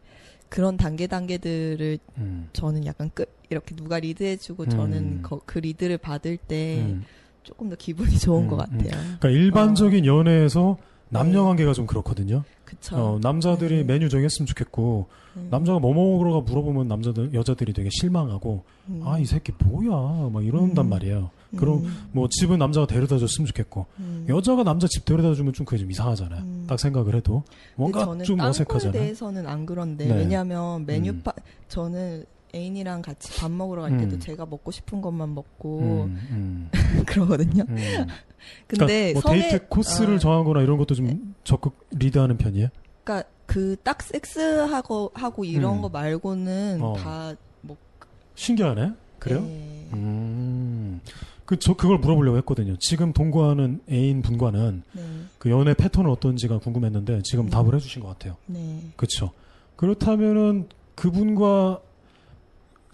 그런 단계 단계들을 음, 저는 약간 끝 이렇게 누가 리드해주고 음. 저는 거- 그 리드를 받을 때 음. 조금 더 기분이 좋은 음, 것 음. 같아요. 그러니까 일반적인 연애에서 남녀 네. 관계가 좀 그렇거든요. 그쵸. 어, 남자들이 네. 메뉴 정했으면 좋겠고 음. 남자가 뭐 먹으러 가 물어보면 남자들 여자들이 되게 실망하고 음. 아이 새끼 뭐야 막 이런단 음. 말이에요. 그럼 음. 뭐 집은 남자가 데려다 줬으면 좋겠고 음. 여자가 남자 집 데려다 주면 좀 그게 좀 이상하잖아요. 음. 딱 생각을 해도 뭔가 저는 좀 어색하잖아요. 대해서는 안 그런데 네. 왜냐하면 메뉴파 음. 저는 애인이랑 같이 밥 먹으러 갈 때도 음. 제가 먹고 싶은 것만 먹고 음, 음, 그러거든요. 음. 근데 그러니까 뭐 성에 데이트 코스를 어, 정하거나 이런 것도 좀 네. 적극 리드하는 편이에요. 그러니까 그 딱 섹스하고 하고 이런 음. 거 말고는 어. 다 뭐. 신기하네. 그래요? 네. 음. 그, 저, 그걸 물어보려고 했거든요. 지금 동거하는 애인 분과는 네. 그 연애 패턴은 어떤지가 궁금했는데 지금 음. 답을 해주신 것 같아요. 네. 그쵸. 그렇다면은 그분과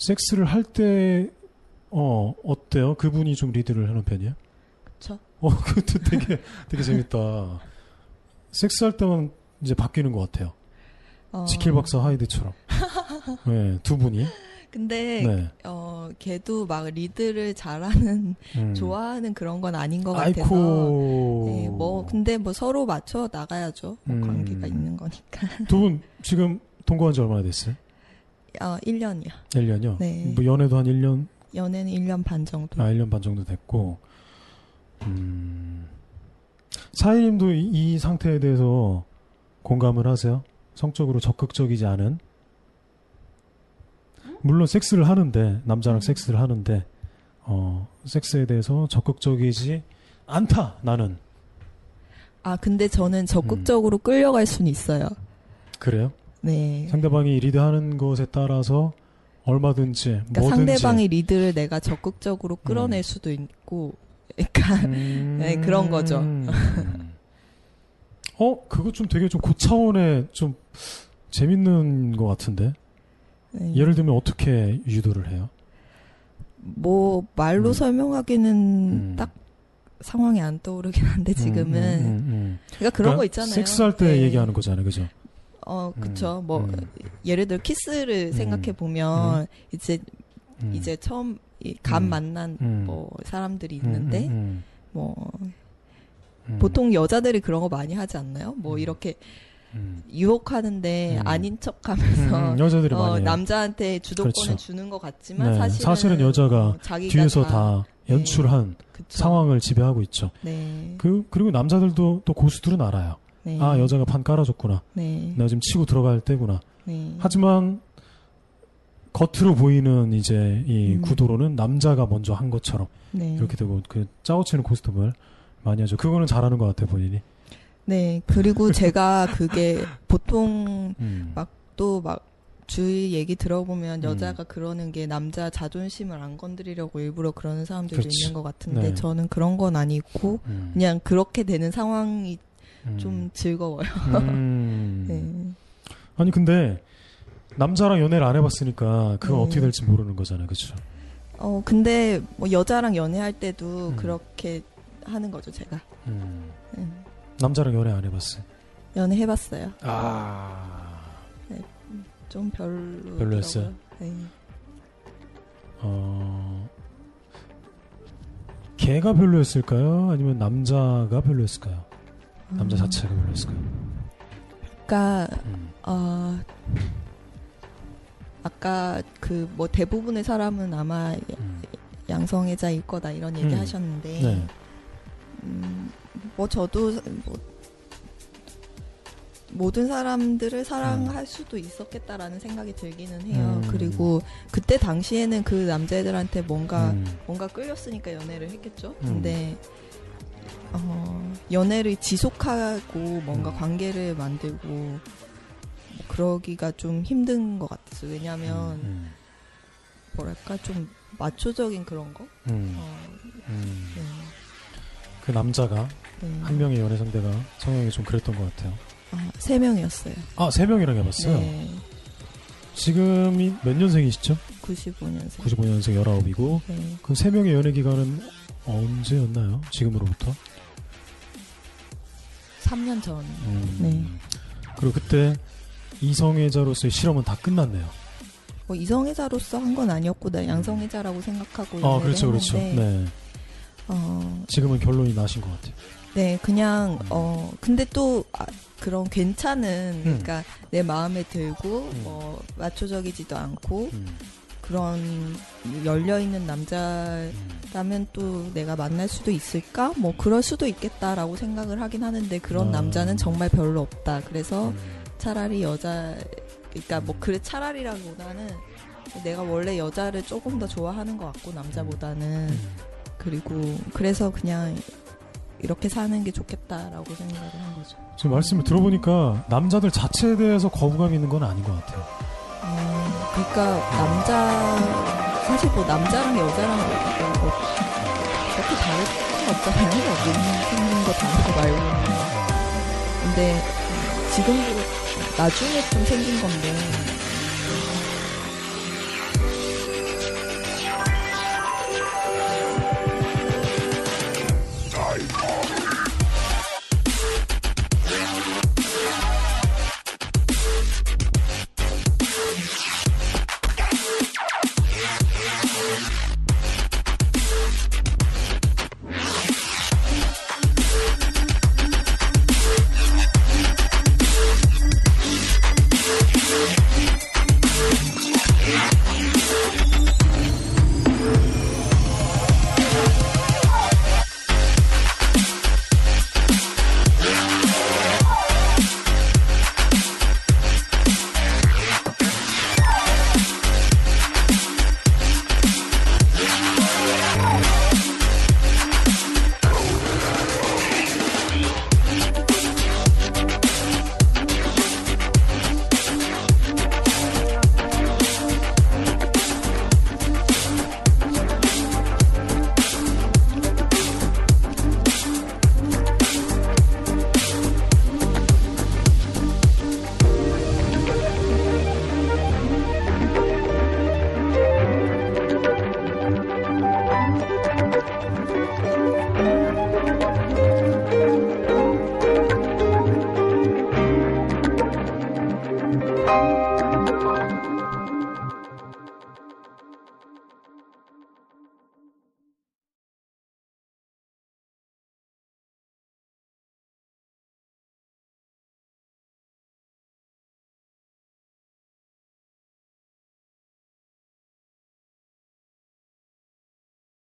섹스를 할 때, 어, 어때요? 그분이 좀 리드를 하는 편이에요? 그쵸. 어, 그것도 되게, 되게 재밌다. 섹스할 때만 이제 바뀌는 것 같아요. 어. 지킬 박사 하이드처럼. 네, 두 분이. 근데 네. 어 어, 걔도 막 리드를 잘하는, 음. 좋아하는 그런 건 아닌 것 같아서. 네, 뭐, 근데 뭐 서로 맞춰 나가야죠. 뭐 음. 관계가 있는 거니까. 두 분 지금 동거한 지 얼마나 됐어요? 어, 1년이요. 1년이요? 네. 뭐 연애도 한 1년, 연애는 1년 반 정도. 아, 1년 반 정도 됐고, 음. 사장님도 이, 이 상태에 대해서 공감을 하세요? 성적으로 적극적이지 않은? 물론 섹스를 하는데, 남자랑 음. 섹스를 하는데, 어, 섹스에 대해서 적극적이지 않다, 나는. 아, 근데 음. 저는 적극적으로 끌려갈 수는 있어요. 그래요? 네. 상대방이 리드하는 것에 따라서 얼마든지, 그러니까 뭐든지. 상대방의 리드를 내가 적극적으로 끌어낼 음. 수도 있고, 그러니까 음. 네, 그런 거죠. 어, 그거 좀 되게 좀 고차원의 좀 재밌는 것 같은데. 네. 예를 들면 어떻게 유도를 해요? 뭐 말로 음. 설명하기는 음. 딱 상황이 안 떠오르긴 한데 지금은 음, 음, 음. 그러니까 그런 그러니까 거 있잖아요. 섹스할 때 네. 얘기하는 거잖아요, 그죠? 어, 그쵸. 음, 뭐 음, 예를 들어 키스를 음. 생각해 보면 이제 음. 이제 처음 이간 음. 만난 음. 뭐 사람들이 음, 있는데 음, 뭐 음. 보통 여자들이 그런 거 많이 하지 않나요? 뭐 음. 이렇게 음. 유혹하는데 음. 아닌 척하면서 음, 여자들이 어. 남자한테 주도권을 그렇죠. 주는 것 같지만 네, 사실은, 사실은 여자가 어, 뒤에서 다 네. 연출한 그쵸. 상황을 지배하고 있죠. 네. 그 그리고 남자들도 또 고수들은 알아요. 네. 아 여자가 판 깔아줬구나. 네. 내가 지금 치고 들어갈 때구나. 네. 하지만 겉으로 보이는 이제 이 음. 구도로는 남자가 먼저 한 것처럼 네. 이렇게 되고 그 짜고치는 고스톱을 많이 하죠. 그거는 잘하는 것 같아 본인이. 네. 그리고 제가 그게 보통 음. 막또막 주위 얘기 들어보면 음. 여자가 그러는 게 남자 자존심을 안 건드리려고 일부러 그러는 사람들도 그렇지. 있는 것 같은데 네. 저는 그런 건 아니고 음. 그냥 그렇게 되는 상황이 음. 좀 즐거워요. 음. 네. 아니 근데 남자랑 연애를 안 해봤으니까 그건 네. 어떻게 될지 모르는 거잖아요, 그렇죠? 어 근데 뭐 여자랑 연애할 때도 음. 그렇게 하는 거죠 제가. 음. 네. 남자랑 연애 안 해봤어요. 연애 해봤어요. 아. 좀 별로. 별로였어요? 네. 어. 걔가 별로였을까요? 아니면 남자가 별로였을까요? 남자 음, 자체가 별로였을까요? 그러니까 음. 어, 아까 그 뭐 대부분의 사람은 아마 음. 양성애자일 거다 이런 얘기 음. 하셨는데 네. 음, 뭐 저도 뭐 모든 사람들을 사랑할 수도 있었겠다라는 생각이 들기는 해요. 음. 그리고 그때 당시에는 그 남자애들한테 뭔가 음. 뭔가 끌렸으니까 연애를 했겠죠. 음. 근데 어, 연애를 지속하고 뭔가 음. 관계를 만들고 뭐 그러기가 좀 힘든 것 같았어요. 왜냐하면 음. 뭐랄까 좀 마초적인 그런 거. 음. 어, 음. 네. 그 남자가 네. 한 명의 연애 상대가 성향이 좀 그랬던 것 같아요. 아, 세 명이었어요. 아, 세 명이랑 해봤어요? 네. 지금이 몇 년생이시죠? 95년생. 95년생 19이고, 네. 그세 명의 연애 기간은 언제였나요? 지금으로부터? 3년 전. 음. 네. 그리고 그때 이성애자로서의 실험은 다 끝났네요. 뭐 이성애자로서 한 건 아니었고 나 양성애자라고 생각하고 아, 그렇죠, 그렇죠. 네. 어, 지금은 결론이 나신 것 같아요. 네, 그냥 음. 어 근데 또 아, 그런 괜찮은 음. 그러니까 내 마음에 들고 음. 뭐 마초적이지도 않고 음. 그런 열려 있는 남자라면 또 내가 만날 수도 있을까? 뭐 그럴 수도 있겠다라고 생각을 하긴 하는데 그런 아. 남자는 정말 별로 없다. 그래서 음. 차라리 여자 그러니까 뭐 그래 차라리라기보다는 내가 원래 여자를 조금 더 좋아하는 것 같고 남자보다는 음. 그리고 그래서 그냥 이렇게 사는 게 좋겠다라고 생각을 한 거죠. 지금 말씀을 들어보니까 남자들 자체에 대해서 거부감이 있는 건 아닌 것 같아요. 어, 그러니까 남자 사실 뭐 남자랑 여자랑 뭐, 뭐 그렇게 다를 건 없잖아요. 뭐눈 생긴 거 다르고 말고는. 근데 지금 나중에 좀 생긴 건데